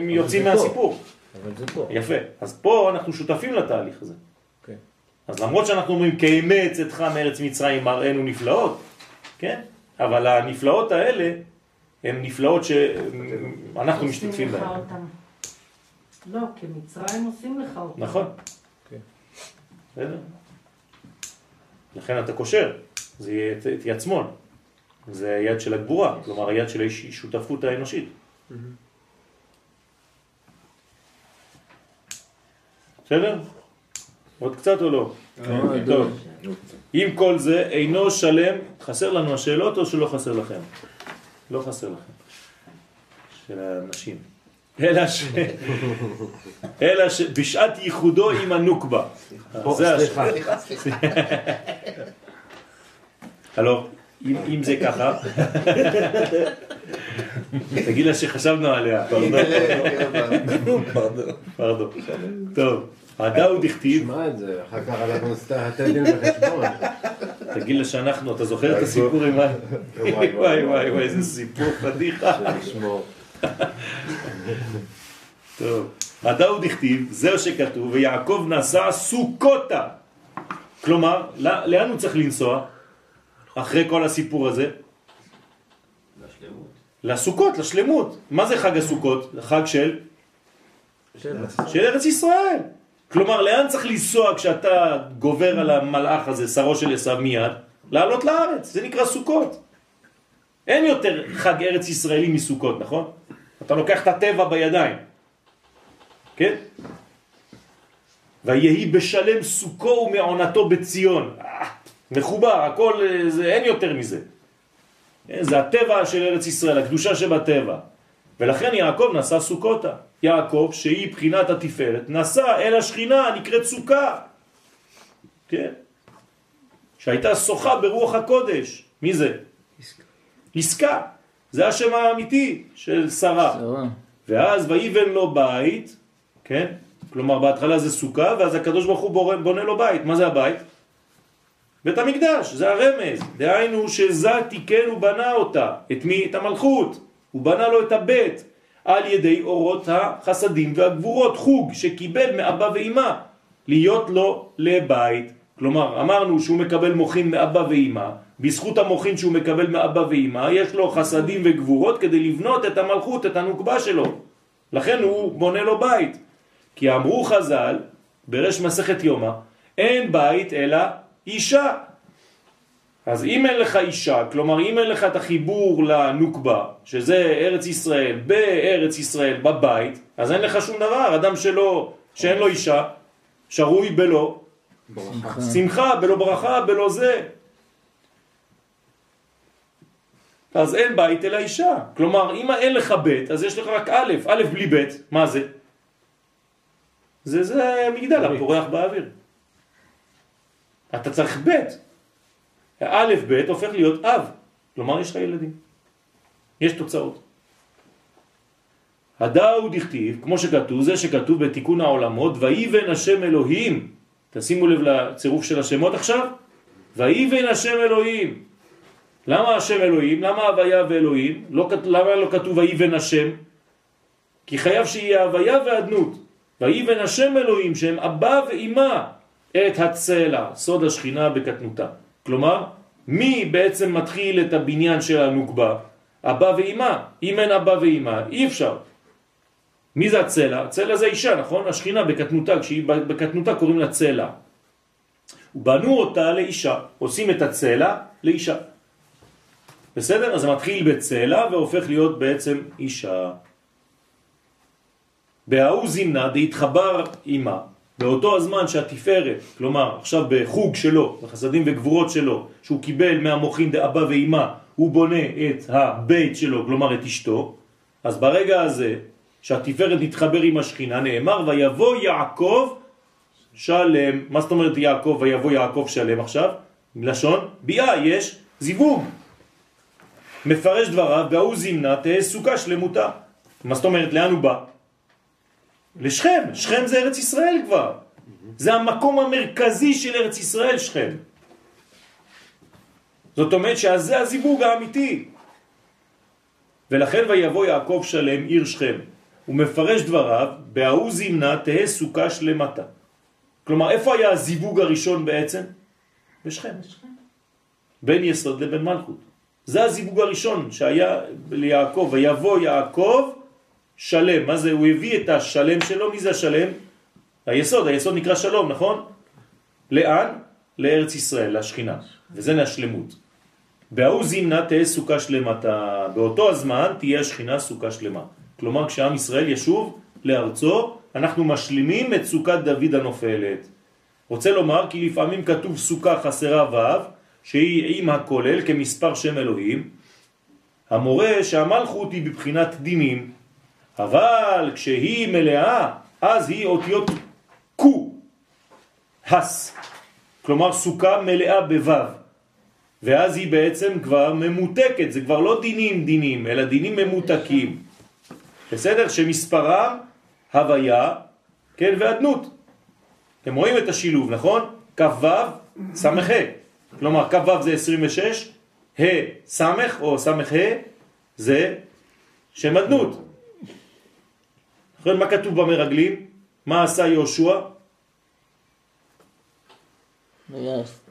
יוצאים. מהסיפור. אבל זה פה. יפה. אז פה אנחנו שותפים לתהליך הזה. כן. אז למרות שאנחנו אומרים כאמת צאתך מארץ מצרים מראינו נפלאות, כן? אבל הנפלאות האלה הן נפלאות שאנחנו משתתפים בהן. לא, כי מצרים עושים לך אותם. נכון. כן. בסדר. לכן אתה קושר, זה יהיה יד שמאל. זה היד של הגבורה, כלומר היד של השותפות האנושית. בסדר? עוד קצת או לא? טוב. אם כל זה אינו שלם, חסר לנו השאלות או שלא חסר לכם? לא חסר לכם. של האנשים. אלא ש... אלא שבשעת ייחודו עם הנוקבה. זה הש- סליחה. הלו, אם, אם זה ככה, תגיד לה שחשבנו עליה. פרדו. טוב, הדאו דכתיב, תשמע את זה, אחר כך אנחנו נצטרך לתת דין וחשבון. תגיד לה שאנחנו, אתה זוכר את הסיפור עם ה... וואי וואי (laughs) וואי, איזה סיפור פדיחה. טוב, הדאו דכתיב, זהו שכתוב, ויעקב נסע סוכותה. כלומר, ל- לאן הוא צריך לנסוע? אחרי כל הסיפור הזה? לשלמות. לסוכות, לשלמות. מה זה חג הסוכות? חג של? של ארץ ישראל. כלומר, לאן צריך לנסוע כשאתה גובר על המלאך הזה, שרו של עשיו מיד? לעלות לארץ, זה נקרא סוכות. אין יותר חג ארץ ישראלי מסוכות, נכון? אתה לוקח את הטבע בידיים, כן? ויהי בשלם סוכו ומעונתו בציון. מחובר, הכל, אה, זה, אין יותר מזה. אה, זה הטבע של ארץ ישראל, הקדושה שבטבע. ולכן יעקב נשא סוכותה. יעקב, שהיא בחינת התפארת, נשא אל השכינה הנקראת סוכה. כן? שהייתה שוחה ברוח הקודש. מי זה? עסקה. זה השם האמיתי של שרה. ואז ויבן לו בית, כן? כלומר בהתחלה זה סוכה, ואז הקדוש ברוך הוא בונה לו בית. מה זה הבית? בית המקדש, זה הרמז. דהיינו שזה תיקן ובנה אותה. את מי? את המלכות. הוא בנה לו את הבית על ידי אורות החסדים והגבורות, חוג שקיבל מאבא ואימא להיות לו לבית. כלומר, אמרנו שהוא מקבל מוחין מאבא ואימא, בזכות המוחין שהוא מקבל מאבא ואימא, יש לו חסדים וגבורות כדי לבנות את המלכות, את הנוקבה שלו. לכן הוא בונה לו בית. כי אמרו חז"ל, ברש מסכת יומא, אין בית אלא אישה. אז אם אין לך אישה, כלומר אם אין לך את החיבור לנוקבה, שזה ארץ ישראל, בארץ ישראל, בבית, אז אין לך שום דבר, אדם שלא, שאין לו אישה, שרוי בלא שמחה, בלא ברכה, בלא זה. אז אין בית אלא אישה. כלומר, אם אין לך בית, אז יש לך רק א', א' בלי בית, מה זה? זה, זה מגדל הפורח באוויר. אתה צריך בית. א' ב' הופך להיות אב, כלומר יש לך ילדים. יש תוצאות. הדאו דכתיב, כמו שכתוב, זה שכתוב בתיקון העולמות, ויבן השם אלוהים, תשימו לב לצירוף של השמות עכשיו, ויבן השם אלוהים. למה השם אלוהים? למה הוויה ואלוהים? לא, למה לא כתוב ויבן השם? כי חייב שיהיה הוויה ואדנות. ויבן השם אלוהים שהם אבא ואימא את הצלע, סוד השכינה בקטנותה. כלומר, מי בעצם מתחיל את הבניין של הנוקבה? אבא ואימא. אם אין אבא ואימא, אי אפשר. מי זה הצלע? הצלע זה אישה, נכון? השכינה בקטנותה, כשהיא בקטנותה קוראים לה צלע. בנו אותה לאישה, עושים את הצלע לאישה. בסדר? אז זה מתחיל בצלע והופך להיות בעצם אישה. בהאו זימנה דהתחבר אימה, באותו הזמן שהתפארת, כלומר עכשיו בחוג שלו, בחסדים וגבורות שלו, שהוא קיבל מהמוחין דאבא ואימה, הוא בונה את הבית שלו, כלומר את אשתו, אז ברגע הזה שהתפארת נתחבר עם השכינה, נאמר ויבוא יעקב שלם. מה זאת אומרת יעקב ויבוא יעקב שלם עכשיו? לשון ביאה, יש זיווג. מפרש דבריו, והוא זימנה תהא סוכה שלמותה. מה זאת אומרת, לאן הוא בא? לשכם, שכם זה ארץ ישראל כבר. זה המקום המרכזי של ארץ ישראל, שכם. זאת אומרת שזה הזיווג האמיתי. ולכן ויבוא יעקב שלם עיר שכם. הוא מפרש דבריו, בהוא זימנה תהא סוכה שלמתה. כלומר, איפה היה הזיווג הראשון בעצם? בשכם. בין יסוד לבין מלכות. זה הזיווג הראשון שהיה ליעקב, ויבוא יעקב שלם. מה זה? הוא הביא את השלם שלו, מי זה השלם? היסוד, היסוד נקרא שלום, נכון? לאן? לארץ ישראל, לשכינה. וזה להשלמות. בהוא זימנה תהיה סוכה שלמתה, באותו הזמן תהיה השכינה סוכה שלמה. כלומר, כשעם ישראל ישוב לארצו, אנחנו משלימים את סוכת דוד הנופלת. רוצה לומר כי לפעמים כתוב סוכה חסרה ו' שהיא עם הכולל כמספר שם אלוהים, המורה שהמלכות היא בבחינת דינים, אבל כשהיא מלאה, אז היא אותיות קו, הס, כלומר סוכה מלאה בו' ואז היא בעצם כבר ממותקת, זה כבר לא דינים דינים, אלא דינים ממותקים. בסדר? שמספרם הוויה, כן, ואדנות. אתם רואים את השילוב, נכון? כ"ו, ס"ה. כלומר, כ"ו זה 26, ה' ס' או ס"ה זה שם אדנות. מה כתוב במרגלים? מה עשה יהושע?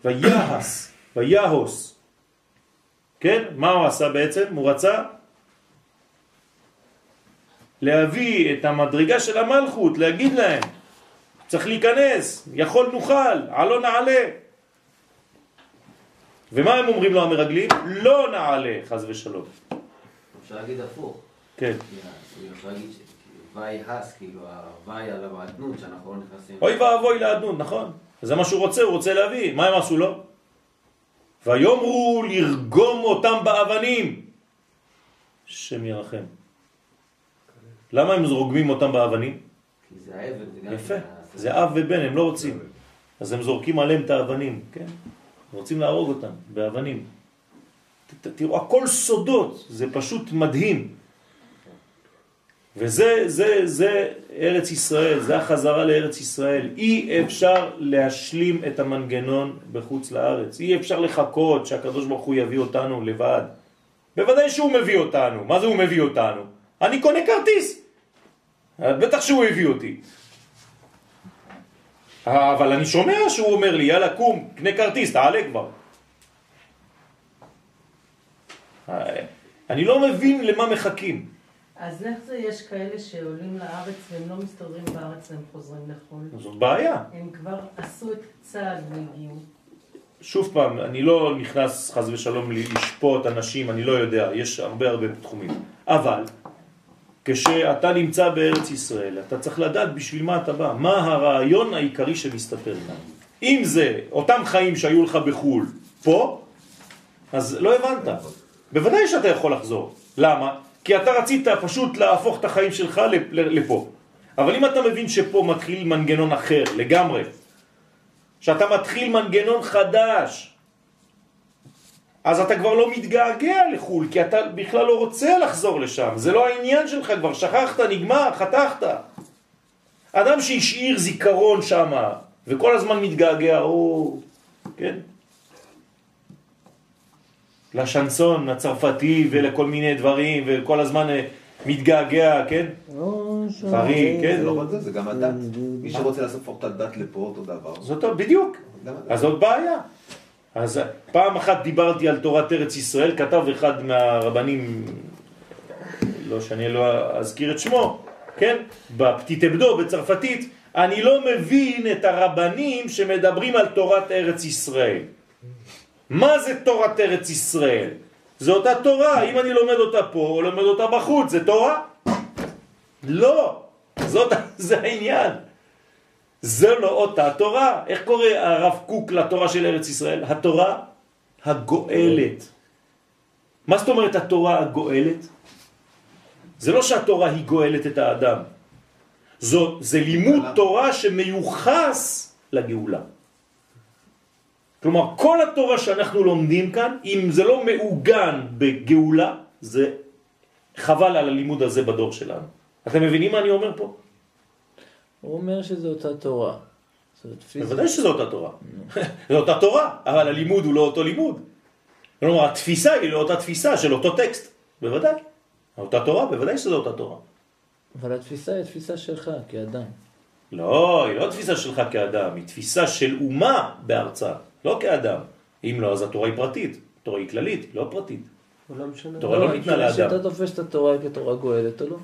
ויהס, ויהוס. כן? מה הוא עשה בעצם? הוא רצה להביא את המדרגה של המלכות, להגיד להם, צריך להיכנס, יכול נוכל, עלו נעלה. ומה הם אומרים לו המרגלים? לא נעלה, חז ושלום. אפשר להגיד הפוך. כן. אפשר להגיד כאילו, הוואי על האדנות שאנחנו לא נכנסים. אוי ואבוי לאדנות, נכון? זה מה שהוא רוצה, הוא רוצה להביא. מה הם עשו לו? ויאמרו לרגום אותם באבנים. השם ירחם. למה הם רוגמים אותם באבנים? כי זה גם... יפה. זה אב ובן, הם לא רוצים. אז הם זורקים עליהם את האבנים, כן? רוצים להרוג אותם באבנים. תראו, הכל סודות, זה פשוט מדהים. וזה זה, זה ארץ ישראל, זה החזרה לארץ ישראל. אי אפשר להשלים את המנגנון בחוץ לארץ. אי אפשר לחכות שהקדוש ברוך הוא יביא אותנו לבד. בוודאי שהוא מביא אותנו. מה זה הוא מביא אותנו? אני קונה כרטיס. בטח שהוא הביא אותי. אבל אני שומע שהוא אומר לי, יאללה, קום, קנה כרטיס, תעלה כבר. אני לא מבין למה מחכים. אז איך זה יש כאלה שעולים לארץ והם לא מסתדרים בארץ והם חוזרים לחו"ל? זאת בעיה. הם כבר עשו את צעד והגיעו. שוב פעם, אני לא נכנס חז ושלום לשפוט אנשים, אני לא יודע, יש הרבה הרבה תחומים. אבל, כשאתה נמצא בארץ ישראל, אתה צריך לדעת בשביל מה אתה בא, מה הרעיון העיקרי שמסתתר כאן. אם זה אותם חיים שהיו לך בחו"ל, פה, אז לא הבנת. בוודאי שאתה יכול לחזור. למה? כי אתה רצית פשוט להפוך את החיים שלך לפה. אבל אם אתה מבין שפה מתחיל מנגנון אחר לגמרי, שאתה מתחיל מנגנון חדש, אז אתה כבר לא מתגעגע לחו"ל, כי אתה בכלל לא רוצה לחזור לשם. זה לא העניין שלך כבר, שכחת, נגמר, חתכת. אדם שהשאיר זיכרון שם, וכל הזמן מתגעגע, או, כן? לשנסון הצרפתי ולכל מיני דברים, וכל הזמן אה, מתגעגע, כן? חרי, כן? זה לא רק זה, זה גם הדת. מי שרוצה לעשות את הדת לפה, אותו דבר. זאת בדיוק. אז זאת בעיה. אז פעם אחת דיברתי על תורת ארץ ישראל, כתב אחד מהרבנים, לא שאני לא אזכיר את שמו, כן? בפתית אבדו בצרפתית, אני לא מבין את הרבנים שמדברים על תורת ארץ ישראל. מה זה תורת ארץ ישראל? זה אותה תורה, אם אני לומד אותה פה או לומד אותה בחוץ, זה תורה? לא, זאת, (laughs) זה העניין. זה לא אותה תורה. איך קורא הרב קוק לתורה של ארץ ישראל? התורה הגואלת. מה זאת אומרת התורה הגואלת? זה לא שהתורה היא גואלת את האדם. זו, זה לימוד תורה שמיוחס לגאולה. כלומר, כל התורה שאנחנו לומדים כאן, אם זה לא מעוגן בגאולה, זה חבל על הלימוד הזה בדור שלנו. אתם מבינים מה אני אומר פה? הוא אומר שזו אותה תורה. בוודאי שזו אותה תורה. זו אותה תורה, אבל הלימוד הוא לא אותו לימוד. כלומר, התפיסה היא לא אותה תפיסה של אותו טקסט. בוודאי. אותה תורה, בוודאי שזו אותה תורה. אבל התפיסה היא התפיסה שלך כאדם. לא, היא לא תפיסה שלך כאדם, היא תפיסה של אומה בארצה, לא כאדם. אם לא, אז התורה היא פרטית. התורה היא כללית, לא פרטית. לא משנה. התורה לא ניתנה לאדם. שאתה תופס את התורה כתורה גואלת או לא?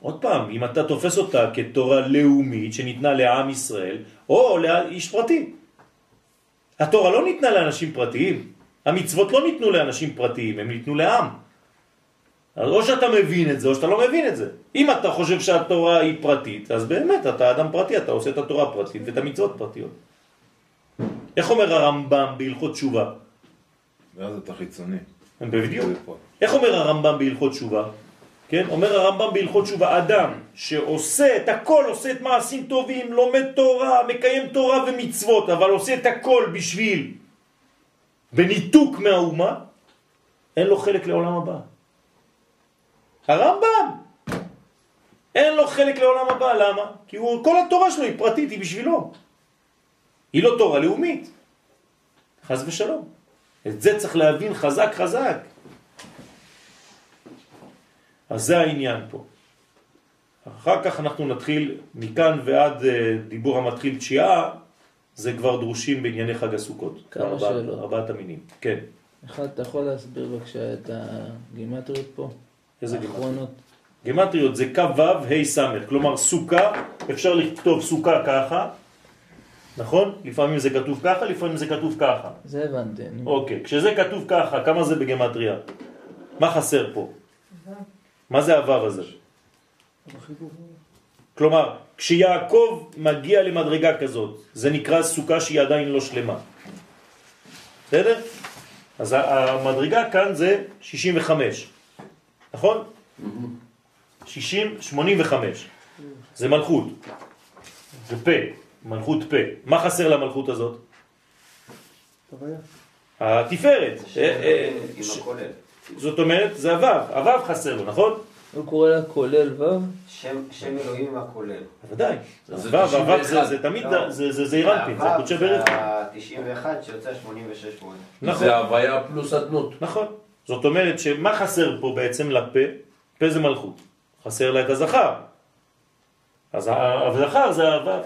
עוד פעם, אם אתה תופס אותה כתורה לאומית שניתנה לעם ישראל, או לאיש פרטי. התורה לא ניתנה לאנשים פרטיים. המצוות לא ניתנו לאנשים פרטיים, הם ניתנו לעם. אז או שאתה מבין את זה, או שאתה לא מבין את זה. אם אתה חושב שהתורה היא פרטית, אז באמת אתה אדם פרטי, אתה עושה את התורה הפרטית ואת המצוות פרטיות. איך אומר הרמב"ם בהלכות תשובה? ואז אתה חיצוני. בדיוק. איך אומר הרמב"ם בהלכות תשובה? כן? אומר הרמב"ם בהלכות תשובה, אדם שעושה את הכל, עושה את מעשים טובים, לומד תורה, מקיים תורה ומצוות, אבל עושה את הכל בשביל, בניתוק מהאומה, אין לו חלק לעולם הבא. הרמב"ם! אין לו חלק לעולם הבא, למה? כי הוא, כל התורה שלו היא פרטית, היא בשבילו. היא לא תורה לאומית. חז ושלום. את זה צריך להבין חזק חזק. אז זה העניין פה. אחר כך אנחנו נתחיל מכאן ועד אה, דיבור המתחיל תשיעה, זה כבר דרושים בענייני חג הסוכות. כמה ארבע, שאלות. ארבעת המינים. כן. אחד, אתה יכול להסביר בבקשה את הגימטריות פה? איזה גימטריות? גימטריות זה כ"ו ה' ס', כלומר סוכה, אפשר לכתוב סוכה ככה, נכון? לפעמים זה כתוב ככה, לפעמים זה כתוב ככה. זה הבנתי. אוקיי, כשזה כתוב ככה, כמה זה בגימטריה? מה חסר פה? מה זה הוו הזה? כלומר, כשיעקב מגיע למדרגה כזאת, זה נקרא סוכה שהיא עדיין לא שלמה. בסדר? אז המדרגה כאן זה 65, נכון? 60, 85. זה מלכות. זה פה, מלכות פה. מה חסר למלכות הזאת? התפארת. אה, אה. זאת אומרת, זה הוו, הוו חסר לו, נכון? הוא קורא לה כולל ו', שם שם אלוהים הכולל. בוודאי. זה הוו, הוו זה- 91. זה תמיד, לא. זה- זה זעיר אנפין, זה קודשי ברך. ה-91 שיוצא 86 פועל. נכון. זה הוויה פלוס אדנות. נכון. זאת אומרת שמה חסר פה בעצם לפה? פה זה מלכות. חסר לה את הזכר. אז הזכר זה הוו.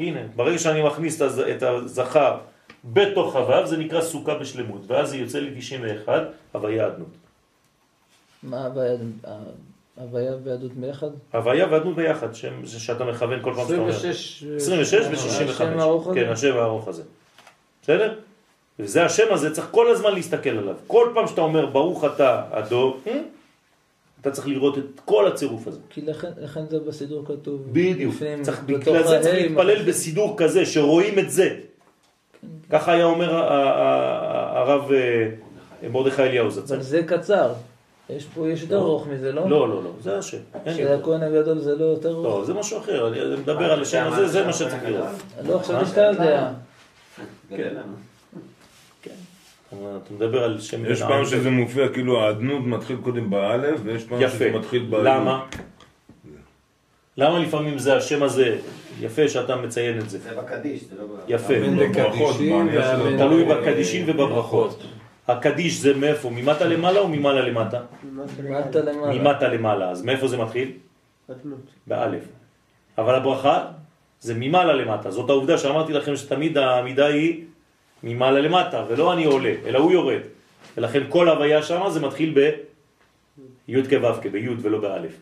הנה, ברגע שאני מכניס את הז- את הזכר בתוך הוו, זה נקרא סוכה בשלמות. ואז זה יוצא לי 91, הוויה אדנות. מה הוויה- הוויה ויהדות ביחד? הוויה ואדנות ביחד, שם זה שאתה מכוון כל פעם שאתה אומר. 26 26 ו-65. השם הארוך הזה? כן, השם הארוך הזה. בסדר? וזה השם הזה, צריך כל הזמן להסתכל עליו. כל פעם שאתה אומר ברוך אתה הדור, אתה צריך לראות את כל הצירוף הזה. כי לכן, לכן זה בסידור כתוב. בדיוק. צריך, בגלל זה צריך להתפלל. בסידור כזה, שרואים את זה. ככה היה אומר הרב אה, מרדכי אליהו זצ"ל. אבל זה קצר. יש פה, יש יותר לא. ארוך מזה, לא? לא, לא, לא, זה השם. של. הכהן הגדול זה לא יותר ארוך? לא, זה משהו אחר, אני מדבר על השם הזה, זה מה שצריך לראות. לא, חשבתי שאתה יודע. גדל לנו. אתה מדבר על שם יש בן פעם עם. שזה מופיע כאילו האדנות מתחיל קודם באלף, ויש פעם יפה. שזה מתחיל באלף. למה? למה לפעמים זה השם הזה, יפה שאתה מציין את זה. זה בקדיש, זה לא. יפה. בברכות, תלוי בקדישים ובברכות. הקדיש זה מאיפה? ממטה למעלה או ממעלה למטה? למטה למעלה. ממטה למעלה. אז מאיפה זה מתחיל? באלף. אבל הברכה זה ממעלה למטה. זאת העובדה שאמרתי לכם שתמיד העמידה היא ממעלה למטה, ולא אני עולה, אלא הוא יורד. ולכן כל הוויה שם זה מתחיל ב... י' כו' בי' ולא באלף.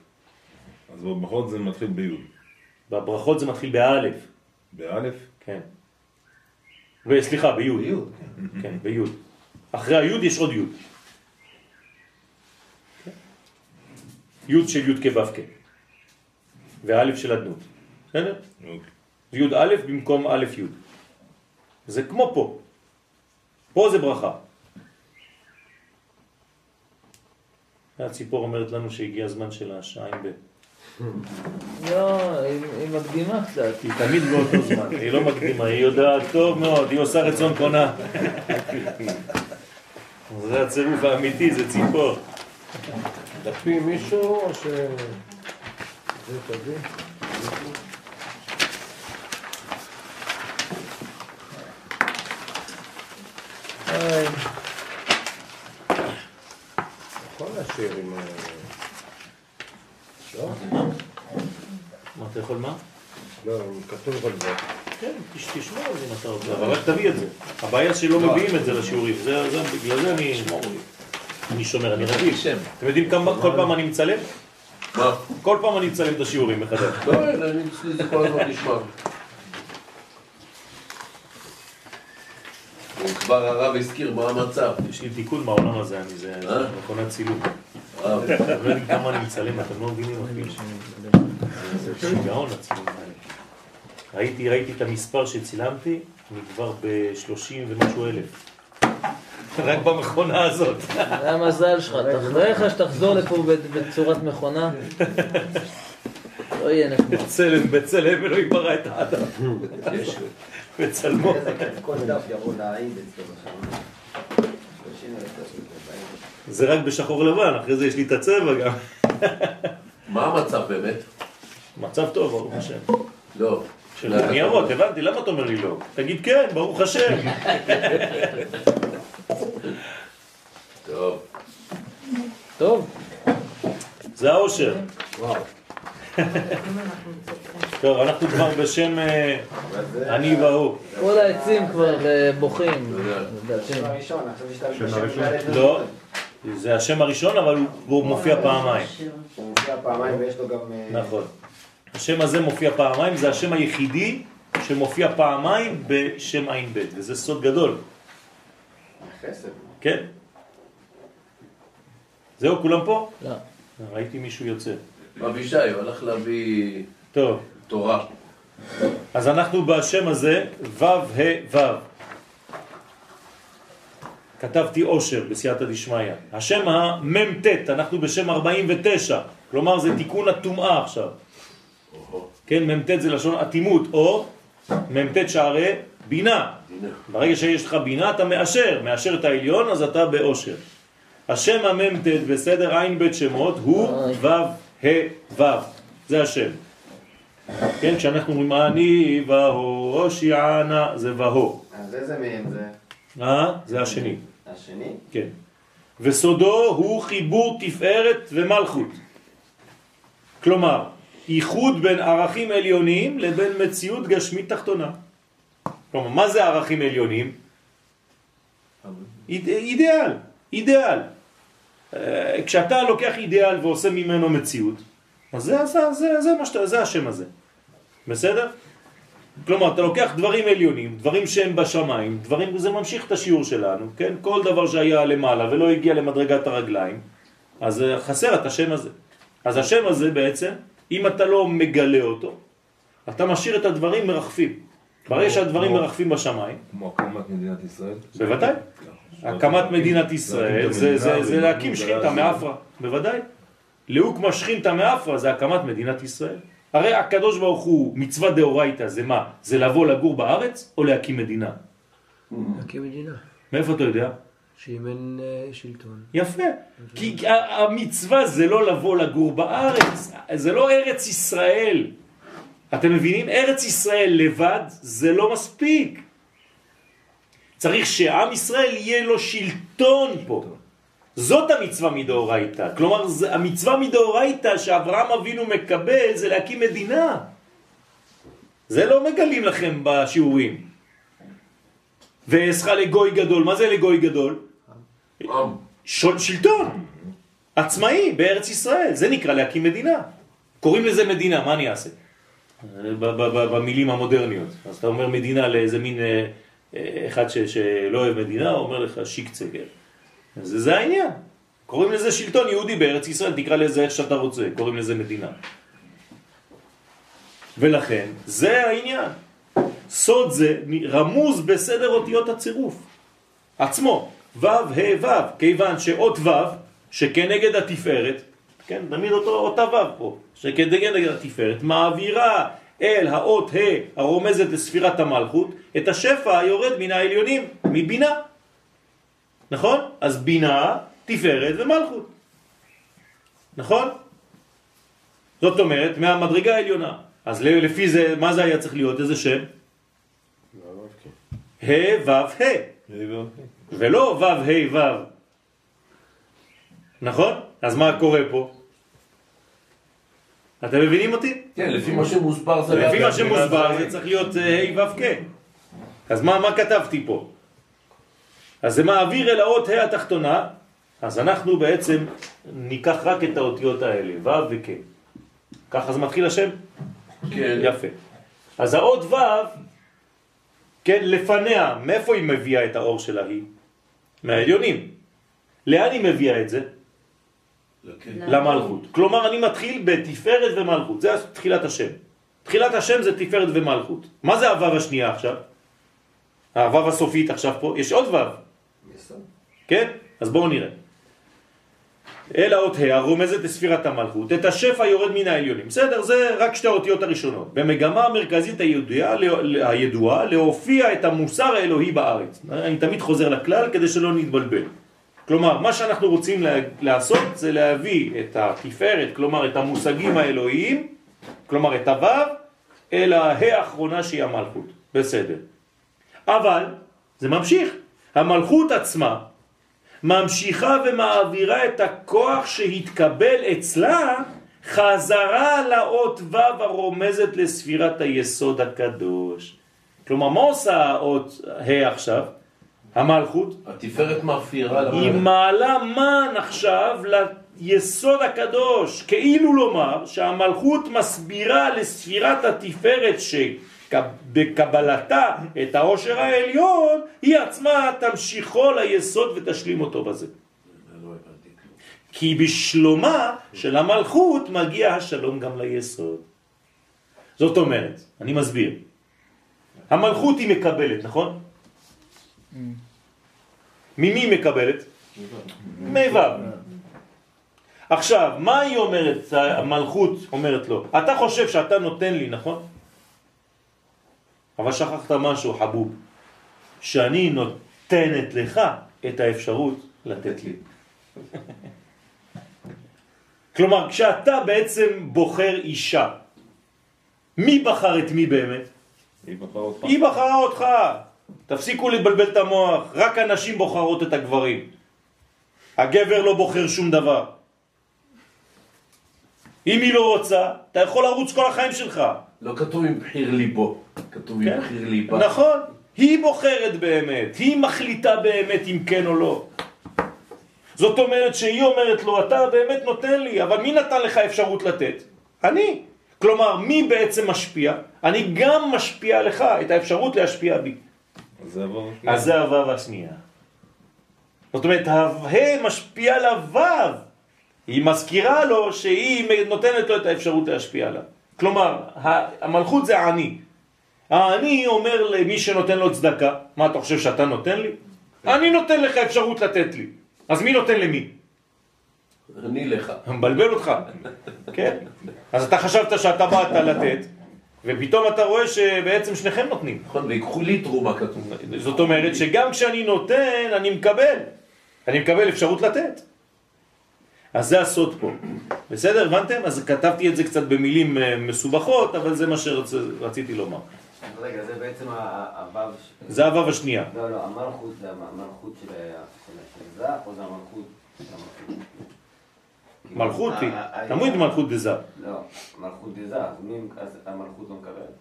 אז בברכות זה מתחיל בי'. בברכות זה מתחיל באלף. באלף? כן. וסליחה, בי'. בי', כן, בי'. אחרי הי' יש עוד י'. י' של י' כו' כ'. וא' של אדנות. בסדר? אוקיי. י' א' במקום א' י'. זה כמו פה. פה זה ברכה. הציפור אומרת לנו שהגיע הזמן של השעה עם ב'. לא, היא מקדימה קצת. היא תמיד באותו זמן, היא לא מקדימה, היא יודעת טוב מאוד, היא עושה רצון קונה. זה הצירוף האמיתי, זה ציפור. דפים מישהו או ש... זה תביא? יכול להשאיר עם... ה- לא? מה אתה יכול מה? לא, כתוב על זה. כן, תש- תשמור על זה אם אתה רוצה, אבל רק תביא את זה. הבעיה שלא מביאים את זה לשיעורים, זה, זה, בגלל זה אני, אני שומר, אני רגיל. אתם יודעים כמה כל פעם אני מצלם? מה? כל פעם אני מצלם את השיעורים מחדש. לא, אני אצלי זה כל הזמן נשמע. כבר הרב הזכיר מה המצב. יש לי תיקון מהעולם הזה, אני זה אה? מכונת צילום. אה, אתם לא יודעים כמה אני מצלם, אתם לא מבינים אפילו. זה שיגעון הצילום האלה. ראיתי, ראיתי את המספר שצילמתי, אני כבר ב-30 ומשהו אלף. רק במכונה הזאת. זה המזל שלך. תחזור שתחזור לפה בצורת מכונה. (laughs) לא יהיה נחמד. בצלם, בצלם אלוהים ברא את האדם. בצלמו. איזה כיף, כל דף יבוא להעיד אצלו בשם. 30,000 דפים, בעיד. זה רק בשחור לבן, אחרי זה יש לי את הצבע גם. מה המצב באמת? מצב טוב, ברוך השם. לא. של הניירות, הבנתי, למה אתה אומר לי לא? תגיד כן, ברוך השם. טוב. טוב, זה האושר. וואו. טוב, אנחנו כבר בשם אה, אני והוא. כל העצים כבר אה, בוכים. לא, זה השם הראשון, אבל הוא- הוא מופיע פעמיים. הוא מופיע פעמיים ויש לו גם... אה, נכון. השם הזה מופיע פעמיים, זה השם היחידי שמופיע פעמיים בשם עין ב', וזה סוד גדול, חסד. כן? זהו, כולם פה? לא. ראיתי מישהו יוצא. רבי ישי הלך להביא טוב. תורה. אז אנחנו בשם הזה, ו' ה' ו'. כתבתי אושר בסייעתא דשמיא. השם המ"ט, אנחנו בשם 49, כלומר זה תיקון הטומאה עכשיו. כן, מ"ט זה לשון אטימות, או מ"ט שערי בינה. ברגע שיש לך בינה אתה מאשר, מאשר את העליון אז אתה באושר. השם המ"ט בסדר עין בית שמות הוא ו' ה' ו', זה השם. כן, כשאנחנו אומרים אני והו, הושיענה, זה והו. אז איזה מהם זה? אה? זה השני. השני? כן. וסודו הוא חיבור תפארת ומלכות. כלומר, ייחוד בין ערכים עליונים לבין מציאות גשמית תחתונה. כלומר, מה זה ערכים עליונים? איד, אידיאל, אידיאל. אה, כשאתה לוקח אידיאל ועושה ממנו מציאות, אז זה, זה, זה, זה, מה שאתה, זה השם הזה. בסדר? כלומר, אתה לוקח דברים עליונים, דברים שהם בשמיים, דברים, זה ממשיך את השיעור שלנו, כן? כל דבר שהיה למעלה ולא הגיע למדרגת הרגליים, אז אה, חסר את השם הזה. אז השם הזה בעצם, אם אתה לא מגלה אותו, אתה משאיר את הדברים מרחפים. ברגע שהדברים כמו- מרחפים בשמיים, כמו הקמת מדינת ישראל. בוודאי. הקמת מדינת ישראל זה, זה, זה להקים שכינתה מאפרה, בוודאי. לאוק משכינתה מאפרה זה הקמת מדינת ישראל. הרי הקדוש ברוך הוא מצווה דאורייתא זה מה? זה לבוא לגור בארץ או להקים מדינה? להקים מדינה, מאיפה אתה יודע? שאם אין אה, שלטון. יפה. כי המצווה זה לא לבוא לגור בארץ, זה לא ארץ ישראל. אתם מבינים? ארץ ישראל לבד זה לא מספיק. צריך שעם ישראל יהיה לו שלטון פה. זאת המצווה מדאורייתא. כלומר, המצווה מדאורייתא שאברהם אבינו מקבל זה להקים מדינה. זה לא מגלים לכם בשיעורים. ואעשך לגוי גדול. מה זה לגוי גדול? של, שלטון, עצמאי בארץ ישראל, זה נקרא להקים מדינה. קוראים לזה מדינה, מה אני אעשה? במילים המודרניות. אז אתה אומר מדינה לאיזה מין אה, אה, אחד ש, שלא אוהב מדינה, אומר לך שיקצה, כן. זה, זה העניין. קוראים לזה שלטון יהודי בארץ ישראל, תקרא לזה איך שאתה רוצה, קוראים לזה מדינה. ולכן, זה העניין. סוד זה רמוז בסדר אותיות הצירוף עצמו, ו' ה' ו', כיוון שאות ו' שכנגד התפארת, כן, תמיד אותו אותה ו' פה, שכנגד התפארת, מעבירה אל האות ה' הרומזת לספירת המלכות, את השפע היורד מן העליונים, מבינה. נכון? אז בינה, תפארת ומלכות. נכון? זאת אומרת, מהמדרגה העליונה. אז לפי זה, מה זה היה צריך להיות? איזה שם? ה' ו' ה'. ולא ו' ה' ו'. נכון? אז מה קורה פה? אתם מבינים אותי? כן, לפי מה שמוסבר זה... לפי לא- מה שמוסבר זה צריך להיות אה, ה' ו' כ'. אז מה, מה כתבתי פה? אז זה מעביר אל האות ה' התחתונה, אז אנחנו בעצם ניקח רק את האותיות האלה, ו' וכ'. ככה זה מתחיל השם? כן. יפה. אז האות ו', כן, לפניה, מאיפה היא מביאה את האור שלה היא? מהעליונים. לאן היא מביאה את זה? למלכות. כלומר, אני מתחיל בתפארת ומלכות. זה תחילת השם. תחילת השם זה תפארת ומלכות. מה זה הוו השנייה עכשיו? הוו הסופית עכשיו פה? יש עוד וו. כן? אז בואו נראה. אל האות ה' הרומזת לספירת המלכות, את השפע יורד מן העליונים. בסדר, זה רק שתי האותיות הראשונות. במגמה המרכזית הידועה, הידועה להופיע את המוסר האלוהי בארץ. אני תמיד חוזר לכלל כדי שלא נתבלבל. כלומר, מה שאנחנו רוצים לעשות זה להביא את התפארת, כלומר את המושגים האלוהיים, כלומר את הוו, אל ההא האחרונה שהיא המלכות. בסדר. אבל זה ממשיך. המלכות עצמה ממשיכה ומעבירה את הכוח שהתקבל אצלה חזרה לאות ו' הרומזת לספירת היסוד הקדוש. כלומר, מה עושה האות ה' עכשיו? המלכות? התפארת מאפירה היא למעלה. מעלה מן עכשיו ליסוד הקדוש, כאילו לומר שהמלכות מסבירה לספירת התפארת שבקבלתה את העושר העליון, היא עצמה תמשיכו ליסוד ותשלים אותו בזה. כי בשלומה של המלכות מגיע השלום גם ליסוד. זאת אומרת, אני מסביר, המלכות היא מקבלת, נכון? ממי היא מקבלת? מיבב. עכשיו, מה היא אומרת, המלכות אומרת לו? אתה חושב שאתה נותן לי, נכון? אבל שכחת משהו, חבוב, שאני נותנת לך את האפשרות לתת לי. (laughs) כלומר, כשאתה בעצם בוחר אישה, מי בחר את מי באמת? היא בחרה אותך. היא בחרה אותך. תפסיקו לבלבל את המוח, רק הנשים בוחרות את הגברים. הגבר לא בוחר שום דבר. אם היא לא רוצה, אתה יכול לרוץ כל החיים שלך. לא כתוב עם בחיר ליבו, כתוב עם כן? בחיר ליבה. נכון, היא בוחרת באמת, היא מחליטה באמת אם כן או לא. זאת אומרת שהיא אומרת לו, אתה באמת נותן לי, אבל מי נתן לך אפשרות לתת? אני. כלומר, מי בעצם משפיע? אני גם משפיע לך את האפשרות להשפיע בי. אז זה הוו השנייה. זאת אומרת, הה משפיע על הוו. היא מזכירה לו שהיא נותנת לו את האפשרות להשפיע עליו. כלומר, המלכות זה העני. העני אומר למי שנותן לו צדקה, מה אתה חושב שאתה נותן לי? אני נותן לך אפשרות לתת לי. אז מי נותן למי? אני לך. מבלבל אותך, כן? אז אתה חשבת שאתה באת לתת, ופתאום אתה רואה שבעצם שניכם נותנים. נכון, ויקחו לי תרומה כתוב. זאת אומרת שגם כשאני נותן, אני מקבל. אני מקבל אפשרות לתת. אז זה הסוד פה. בסדר? הבנתם? אז כתבתי את זה קצת במילים אה, מסובכות, אבל זה מה שרציתי לומר. רגע, זה בעצם הוו... זה הוו השנייה. לא, לא, המלכות זה המלכות של ה- של ה- של זה, או זה המלכות? מלכות היא, ה- ה- תמיד מלכות דזה. לא, מלכות דזה, אז המלכות לא מקבלת.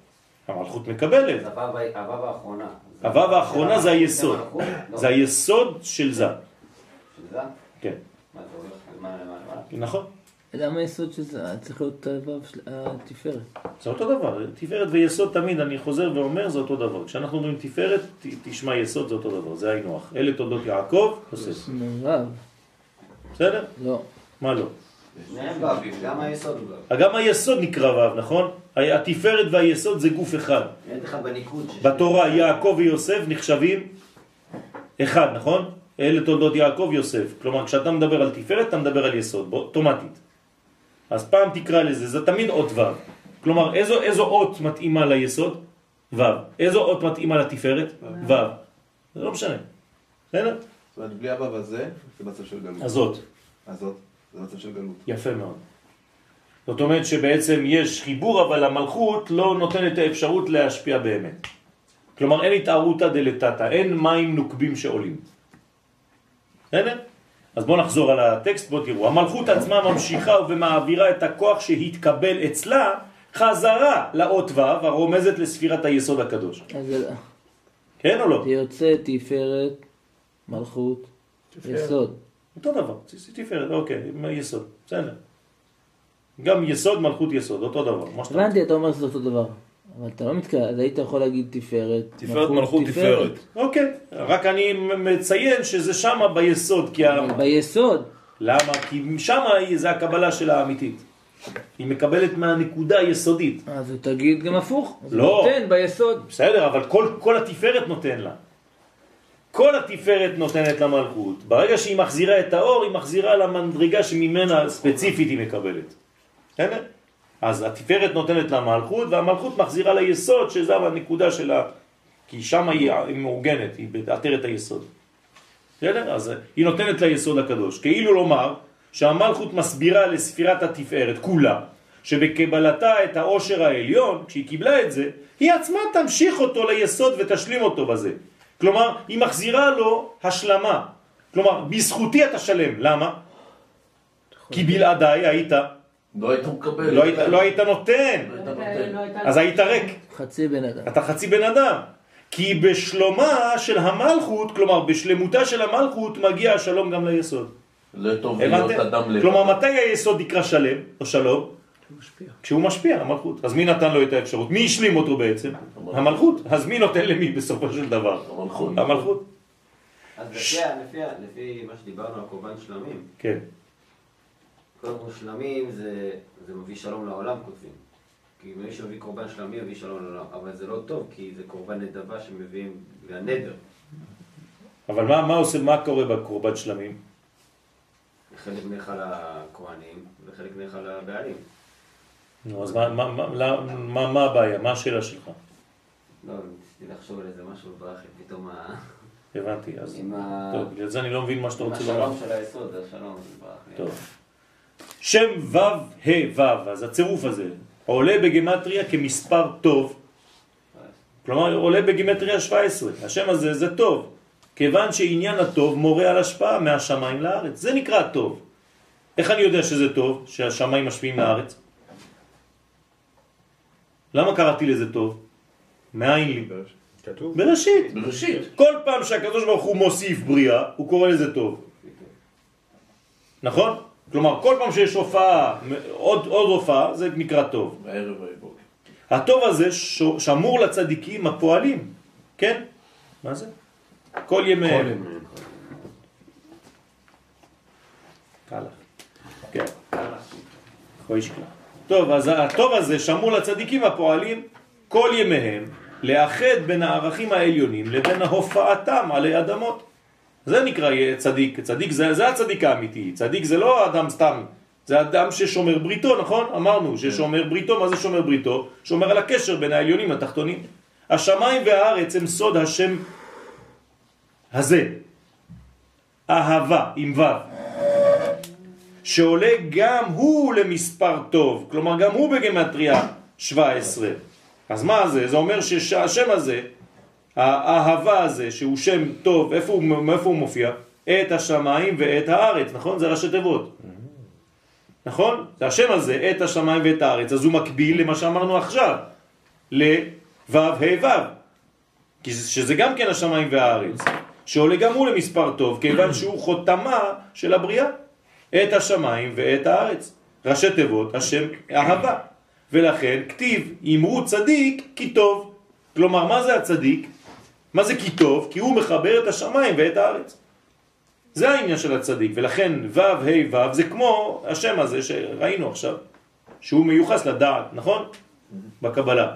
המלכות מקבלת. הוו האחרונה. הוו האחרונה זה היסוד. לא, זה היסוד של זה. של זה? כן. מה זה הולך למעלה למעלה? למעלה? נכון. למה היסוד של זה? צריך להיות התפארת. זה אותו דבר, תפארת ויסוד תמיד, אני חוזר ואומר, זה אותו דבר. כשאנחנו אומרים תפארת, תשמע יסוד, זה אותו דבר, זה היינו הך. אלה תולדות יעקב, יוסף. בסדר? לא. מה לא? גם היסוד נקרא ו', נכון? התפארת והיסוד זה גוף אחד. אין לך בניקוד. ש- בתורה יעקב ויוסף נחשבים אחד, נכון? אלה תולדות יעקב ויוסף. כלומר, כשאתה מדבר על תפארת, אתה מדבר על יסוד, בו- אוטומטית. אז פעם תקרא לזה, זה תמיד אות ו'. כלומר, איזו, איזו אות מתאימה ליסוד? ו'. איזו אות מתאימה לתפארת? ו'. זה לא משנה. בסדר? זאת אומרת, בלי הוו הזה, זה מצב של גלות. הזאת. הזאת, זה מצב של גלות. יפה מאוד. זאת אומרת שבעצם יש חיבור, אבל המלכות לא נותנת את האפשרות להשפיע באמת. כלומר, אין התערותא דלתתא, אין מים נוקבים שעולים. בסדר? אז בואו נחזור על הטקסט, בואו תראו. המלכות עצמה ממשיכה ומעבירה את הכוח שהתקבל אצלה חזרה לאות ו' הרומזת לספירת היסוד הקדוש. אז זה- כן או לא? זה יוצא תפארת, מלכות, יסוד. אותו דבר, תפארת, אוקיי, יסוד, בסדר. גם יסוד, מלכות יסוד, אותו דבר. הבנתי, אתה אומר שזה אותו דבר. אבל אתה לא מתכוון, אז היית יכול להגיד תפארת, תפארת מלכות תפארת. אוקיי, רק אני מציין שזה שמה ביסוד, כי... ביסוד. למה? כי שמה זה הקבלה שלה האמיתית. היא מקבלת מהנקודה היסודית. אז תגיד גם הפוך. לא. נותן ביסוד. בסדר, אבל כל, כל התפארת נותן לה. כל התפארת נותנת למלכות. ברגע שהיא מחזירה את האור, היא מחזירה למדרגה שממנה ספציפית היא מקבלת. בסדר? אז התפארת נותנת למלכות, והמלכות מחזירה ליסוד, שזה הנקודה שלה, כי שם היא, מאורגנת, היא בעטרת היסוד. בסדר? אז היא נותנת ליסוד הקדוש. כאילו לומר שהמלכות מסבירה לספירת התפארת כולה, שבקבלתה את העושר העליון, כשהיא קיבלה את זה, היא עצמה תמשיך אותו ליסוד ותשלים אותו בזה. כלומר, היא מחזירה לו השלמה. כלומר, בזכותי אתה שלם. למה? כי בלעדיי היית, לא היית מקבל. לא היית, לא נותן, לא הייתה- אז היית ריק. חצי בן אדם. אתה חצי בן אדם. כי בשלומה של המלכות, כלומר בשלמותה של המלכות, מגיע השלום גם ליסוד. לא טוב להיות? אדם לבד. כלומר, מתי היסוד נקרא שלם, או שלום? כשהוא משפיע, המלכות. אז מי נתן לו את האפשרות? מי השלים אותו בעצם? המלכות. אז מי נותן למי בסופו של דבר? המלכות. המלכות. אז לפי מה שדיברנו על קורבן שלמים, כל שלמים זה, זה מביא שלום לעולם כותבים. כי מי שמביא קורבן שלמי מביא שלום לעולם. אבל זה לא טוב, כי זה קורבן נדבה שמביאים, והנדר. אבל מה, מה עושה, מה קורה בקורבן שלמים? חלק נאכל לכהנים וחלק נאכל לבעלים. נו, אז מה, מה, מה, מה, מה, מה הבעיה? מה השאלה שלך? לא, ניסיתי לחשוב על איזה משהו ברח לי פתאום ה... הבנתי, אז... עם. טוב, בגלל זה אני לא מבין מה שאתה עם רוצה לומר. השלום של היסוד, השלום, ברח לי. טוב. שם ו' ה' ו', אז הצירוף הזה עולה בגמטריה כמספר טוב, כלומר עולה בגמטריה 17, השם הזה זה טוב, כיוון שעניין הטוב מורה על השפעה מהשמיים לארץ, זה נקרא טוב. איך אני יודע שזה טוב, שהשמיים משפיעים לארץ? למה קראתי לזה טוב? מאין לי? כתוב. בראשית. בראשית. כל פעם שהקדוש ברוך הוא מוסיף בריאה, הוא קורא לזה טוב. נכון? כלומר, כל פעם שיש הופעה, עוד, עוד הופעה, זה נקרא טוב. בערב ובוקר. הטוב הזה ש- שמור לצדיקים הפועלים, כן? מה זה? כל ימיהם. קל לך. כן. חוי שקלה. טוב, אז הטוב הזה שמור לצדיקים הפועלים כל ימיהם לאחד בין הערכים העליונים לבין הופעתם עלי אדמות. זה נקרא צדיק, צדיק זה, זה הצדיק האמיתי, צדיק זה לא אדם סתם, זה אדם ששומר בריתו, נכון? אמרנו ששומר בריתו, מה זה שומר בריתו? שומר על הקשר בין העליונים לתחתונים. השמיים והארץ הם סוד השם הזה, אהבה עם ו', שעולה גם הוא למספר טוב, כלומר גם הוא בגמטריה 17. אז מה זה? זה אומר שהשם הזה, האהבה הזה, שהוא שם טוב, איפה הוא, איפה הוא מופיע? את השמיים ואת הארץ, נכון? זה ראשי תיבות. נכון? זה השם הזה, את השמיים ואת הארץ, אז הוא מקביל למה שאמרנו עכשיו, ל-ו' ה' ו', כי זה- שזה גם כן השמיים והארץ, שעולה גם הוא למספר טוב, כיוון שהוא חותמה של הבריאה, את השמיים ואת הארץ. ראשי תיבות, השם אהבה. ולכן כתיב, אמרו צדיק כי טוב. כלומר, מה זה הצדיק? מה זה כי טוב? כי הוא מחבר את השמיים ואת הארץ. זה העניין של הצדיק, ולכן ו' ה' ו' זה כמו השם הזה שראינו עכשיו, שהוא מיוחס לדעת, נכון? בקבלה.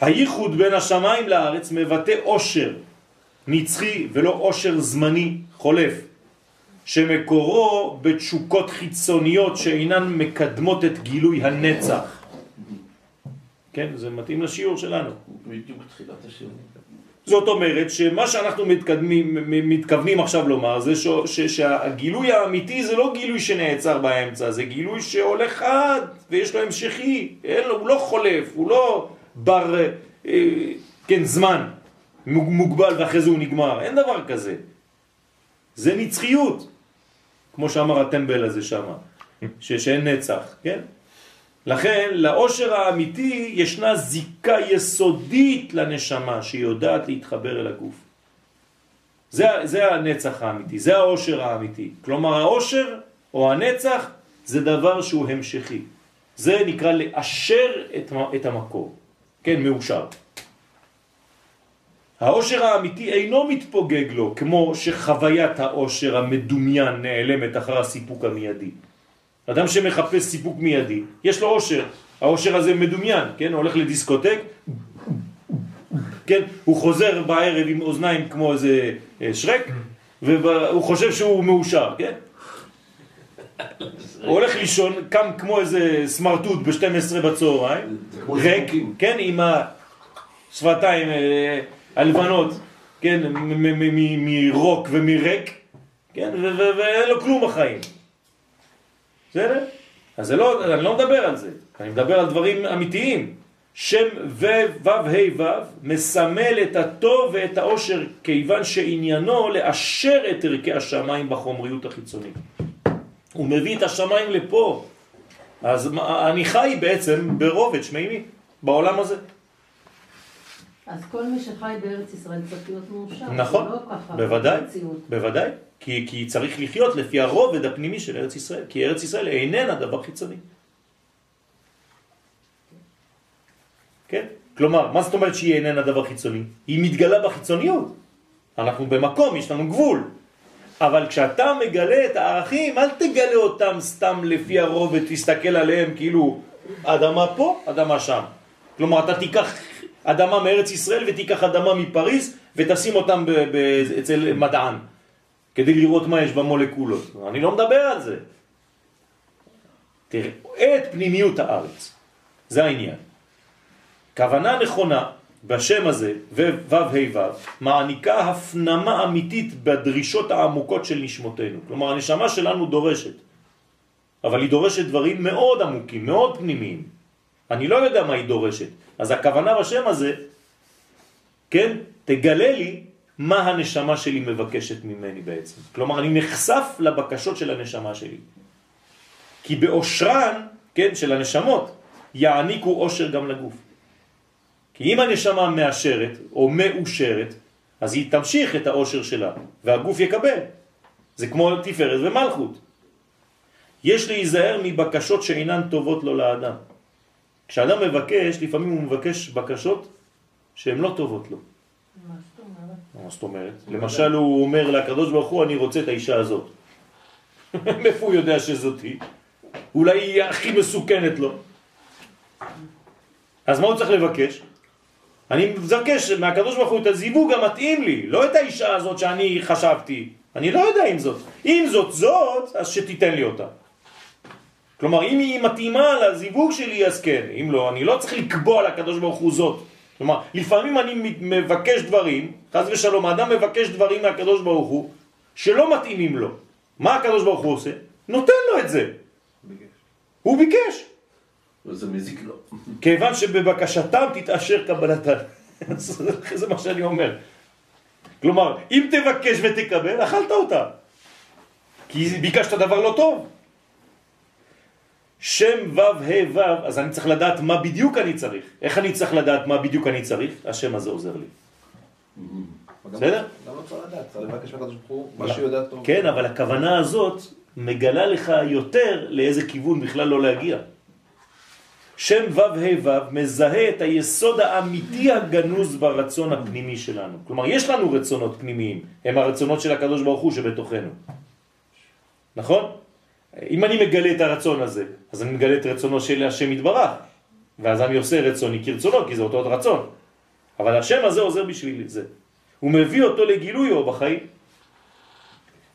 הייחוד בין השמיים לארץ מבטא עושר נצחי ולא עושר זמני חולף, שמקורו בתשוקות חיצוניות שאינן מקדמות את גילוי הנצח. כן, זה מתאים לשיעור שלנו. בדיוק תחילת השיר. זאת אומרת שמה שאנחנו מתקדמים, מתכוונים עכשיו לומר זה ש, ש, שהגילוי האמיתי זה לא גילוי שנעצר באמצע, זה גילוי שהולך חד ויש לו המשכי, אין לו, הוא לא חולף, הוא לא בר, אה, כן, זמן מוג- מוגבל ואחרי זה הוא נגמר, אין דבר כזה. זה נצחיות, כמו שאמר הטמבל הזה שם, שאין נצח, כן? לכן, לאושר האמיתי ישנה זיקה יסודית לנשמה שיודעת להתחבר אל הגוף. זה, זה הנצח האמיתי, זה האושר האמיתי. כלומר, האושר או הנצח זה דבר שהוא המשכי. זה נקרא לאשר את, את המקור. כן, מאושר. האושר האמיתי אינו מתפוגג לו, כמו שחוויית האושר המדומיין נעלמת אחר הסיפוק המיידי. אדם שמחפש סיפוק מיידי, יש לו אושר, האושר הזה מדומיין, כן? הוא הולך לדיסקוטק, כן? הוא חוזר בערב עם אוזניים כמו איזה אה, שרק, והוא חושב שהוא מאושר, כן? הוא הולך לישון, קם כמו איזה סמרטוט ב-12 בצהריים, ריק, כן? עם השפתיים אה, הלבנות, כן? מרוק ומריק, כן? ואין לו כלום בחיים. בסדר? אז זה לא, אני לא מדבר על זה, אני מדבר על דברים אמיתיים. שם ו, ו', ה', ו', מסמל את הטוב ואת העושר, כיוון שעניינו לאשר את ערכי השמיים בחומריות החיצונית. הוא מביא את השמיים לפה. אז אני חי בעצם ברובד שמימי, בעולם הזה. אז כל מי שחי בארץ ישראל צריך להיות מאושר. נכון, לא. בוודאי. בוודאי, כי, כי צריך לחיות לפי הרובד הפנימי של ארץ ישראל, כי ארץ ישראל איננה דבר חיצוני. כן? כלומר, מה זאת אומרת שהיא איננה דבר חיצוני? היא מתגלה בחיצוניות. אנחנו במקום, יש לנו גבול. אבל כשאתה מגלה את הערכים, אל תגלה אותם סתם לפי הרוב ותסתכל עליהם כאילו אדמה פה, אדמה שם. כלומר, אתה תיקח אדמה מארץ ישראל ותיקח אדמה מפריז ותשים אותם אצל מדען, כדי לראות מה יש במולקולות. אני לא מדבר על זה. תראה, את פנימיות הארץ, זה העניין. כוונה נכונה בשם הזה, ו' ה' ו', מעניקה הפנמה אמיתית בדרישות העמוקות של נשמותינו. כלומר, הנשמה שלנו דורשת, אבל היא דורשת דברים מאוד עמוקים, מאוד פנימיים. אני לא יודע מה היא דורשת. אז הכוונה בשם הזה, כן, תגלה לי מה הנשמה שלי מבקשת ממני בעצם. כלומר, אני נחשף לבקשות של הנשמה שלי. כי באושרן, כן, של הנשמות, יעניקו אושר גם לגוף. כי אם הנשמה מאשרת או מאושרת, אז היא תמשיך את האושר שלה, והגוף יקבל. זה כמו תפארת ומלכות. יש להיזהר מבקשות שאינן טובות לו לאדם. כשאדם מבקש, לפעמים הוא מבקש בקשות שהן לא טובות לו. זאת אומרת? זאת אומרת? למשל הוא אומר לקדוש ברוך הוא, אני רוצה את האישה הזאת. (laughs) מאיפה הוא יודע שזאת היא? אולי היא הכי מסוכנת לו. אז מה הוא צריך לבקש? אני מבקש מהקדוש ברוך הוא את הזיווג המתאים לי, לא את האישה הזאת שאני חשבתי. אני לא יודע אם זאת. אם זאת זאת, אז שתיתן לי אותה. כלומר, אם היא מתאימה לזיווג שלי, אז כן. אם לא, אני לא צריך לקבוע לקדוש ברוך הוא זאת. כלומר, לפעמים אני מבקש דברים, חס ושלום, האדם מבקש דברים מהקדוש ברוך הוא, שלא מתאימים לו. מה הקדוש ברוך הוא עושה? נותן לו את זה. הוא ביקש. וזה מזיק לו. כיוון שבבקשתם תתאשר קבלתם. (laughs) זה מה שאני אומר. כלומר, אם תבקש ותקבל, אכלת אותה. כי ביקשת דבר לא טוב. שם ו' ה' ו', אז אני צריך לדעת מה בדיוק אני צריך. איך אני צריך לדעת מה בדיוק אני צריך? השם הזה עוזר לי. בסדר? גם לא צריך לדעת, צריך לבקש מהקדוש ברוך הוא, מה שהוא יודע טוב. כן, אבל הכוונה הזאת מגלה לך יותר לאיזה כיוון בכלל לא להגיע. שם ו' ה' ו' מזהה את היסוד האמיתי הגנוז ברצון הפנימי שלנו. כלומר, יש לנו רצונות פנימיים, הם הרצונות של הקדוש ברוך הוא שבתוכנו. נכון? אם אני מגלה את הרצון הזה, אז אני מגלה את רצונו של השם יתברך, ואז אני עושה רצוני כרצונו, כי זה אותו רצון. אבל השם הזה עוזר בשביל זה. הוא מביא אותו לגילויו בחיים.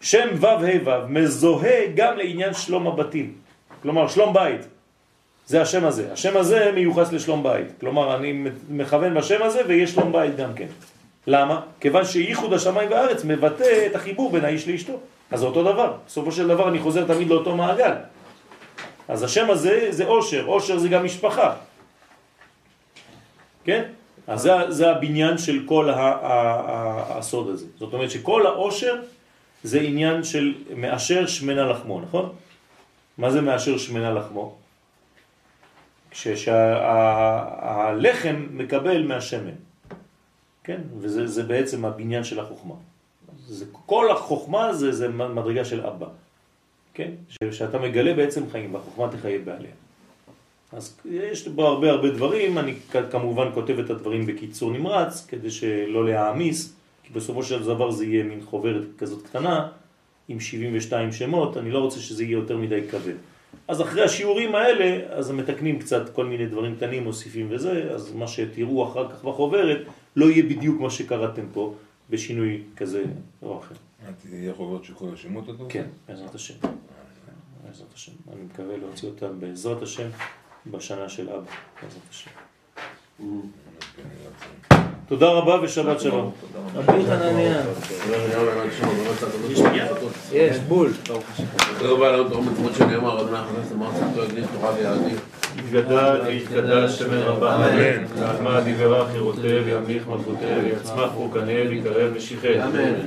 שם ו' ה' ו' מזוהה גם לעניין שלום הבתים. כלומר, שלום בית. זה השם הזה. השם הזה מיוחס לשלום בית. כלומר, אני מכוון בשם הזה ויש שלום בית גם כן. למה? כיוון שייחוד השמיים והארץ מבטא את החיבור בין האיש לאשתו. אז זה אותו דבר. בסופו של דבר אני חוזר תמיד לאותו מעגל. אז השם הזה זה אושר. אושר זה גם משפחה. כן? אז זה, זה הבניין של כל ה, ה, ה, הסוד הזה. זאת אומרת שכל האושר זה עניין של מאשר שמנה לחמו, נכון? מה זה מאשר שמנה לחמו? כשהלחם מקבל מהשמן, כן? וזה זה בעצם הבניין של החוכמה. זה, כל החוכמה זה, זה מדרגה של אבא, כן? שאתה מגלה בעצם חיים, והחוכמה תחייב בעליה. אז יש בו הרבה הרבה דברים, אני כמובן כותב את הדברים בקיצור נמרץ, כדי שלא להעמיס, כי בסופו של דבר זה יהיה מין חוברת כזאת קטנה, עם 72 שמות, אני לא רוצה שזה יהיה יותר מדי כבד. אז אחרי השיעורים האלה, אז מתקנים קצת כל מיני דברים קטנים, מוסיפים וזה, אז מה שתראו אחר כך בחוברת, לא יהיה בדיוק מה שקראתם פה, בשינוי כזה או אחר. תהיה חוברת של כל השמות אתה כן, בעזרת השם. בעזרת השם. אני מקווה להוציא אותם בעזרת השם בשנה של אבא, בעזרת השם. תודה רבה ושבת שלום. רבי חנניה. יש בול. תודה רבה על עוד מצוות שנאמר, אדוני הכנסת אמר סרטו יגדיל תורה ויעדיף. יתגדל ויתקדש שמן רבה, אמן. ועלמא דיברה חירותה וימליך מלכותה ויצמח פורקנה ויקרב ושיחד.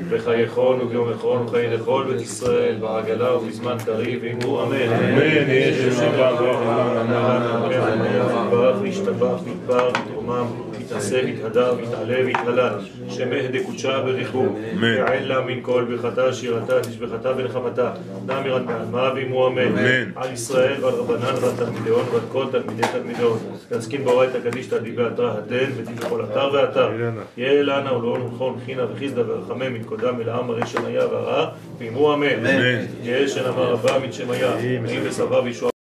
וחייכון וביום אחרון וחיי לכל בית ישראל בעגלה ובזמן קריב ואמרו אמן. אמן. יהיה שם רב ואמר אמן. אמן. יתברך וישתבח ויתבר יתרומם, יתעשה, יתהדר, יתעלה ויתהלל, שמח דקודשה בריחו, יעלה מן כל ברכתה, שירתה, תשבחתה ונחמתה, נאמירת בעלמה ואימו אמן, על ישראל ועל רבנן ועל תלמידיון ועל כל תלמידי תלמידון, להסכין באורייתא קדישתא דיבי אתרא הדן ודין בכל אתר ואתר, יהיה לנה ולאון ולכון חינה וחיסדא ורחמם מתקודם אל העם הרי שמיה והרעה, ואימו אמן, יהיה שנאמר רבה מת שמיה, ויהי בסבא וישוע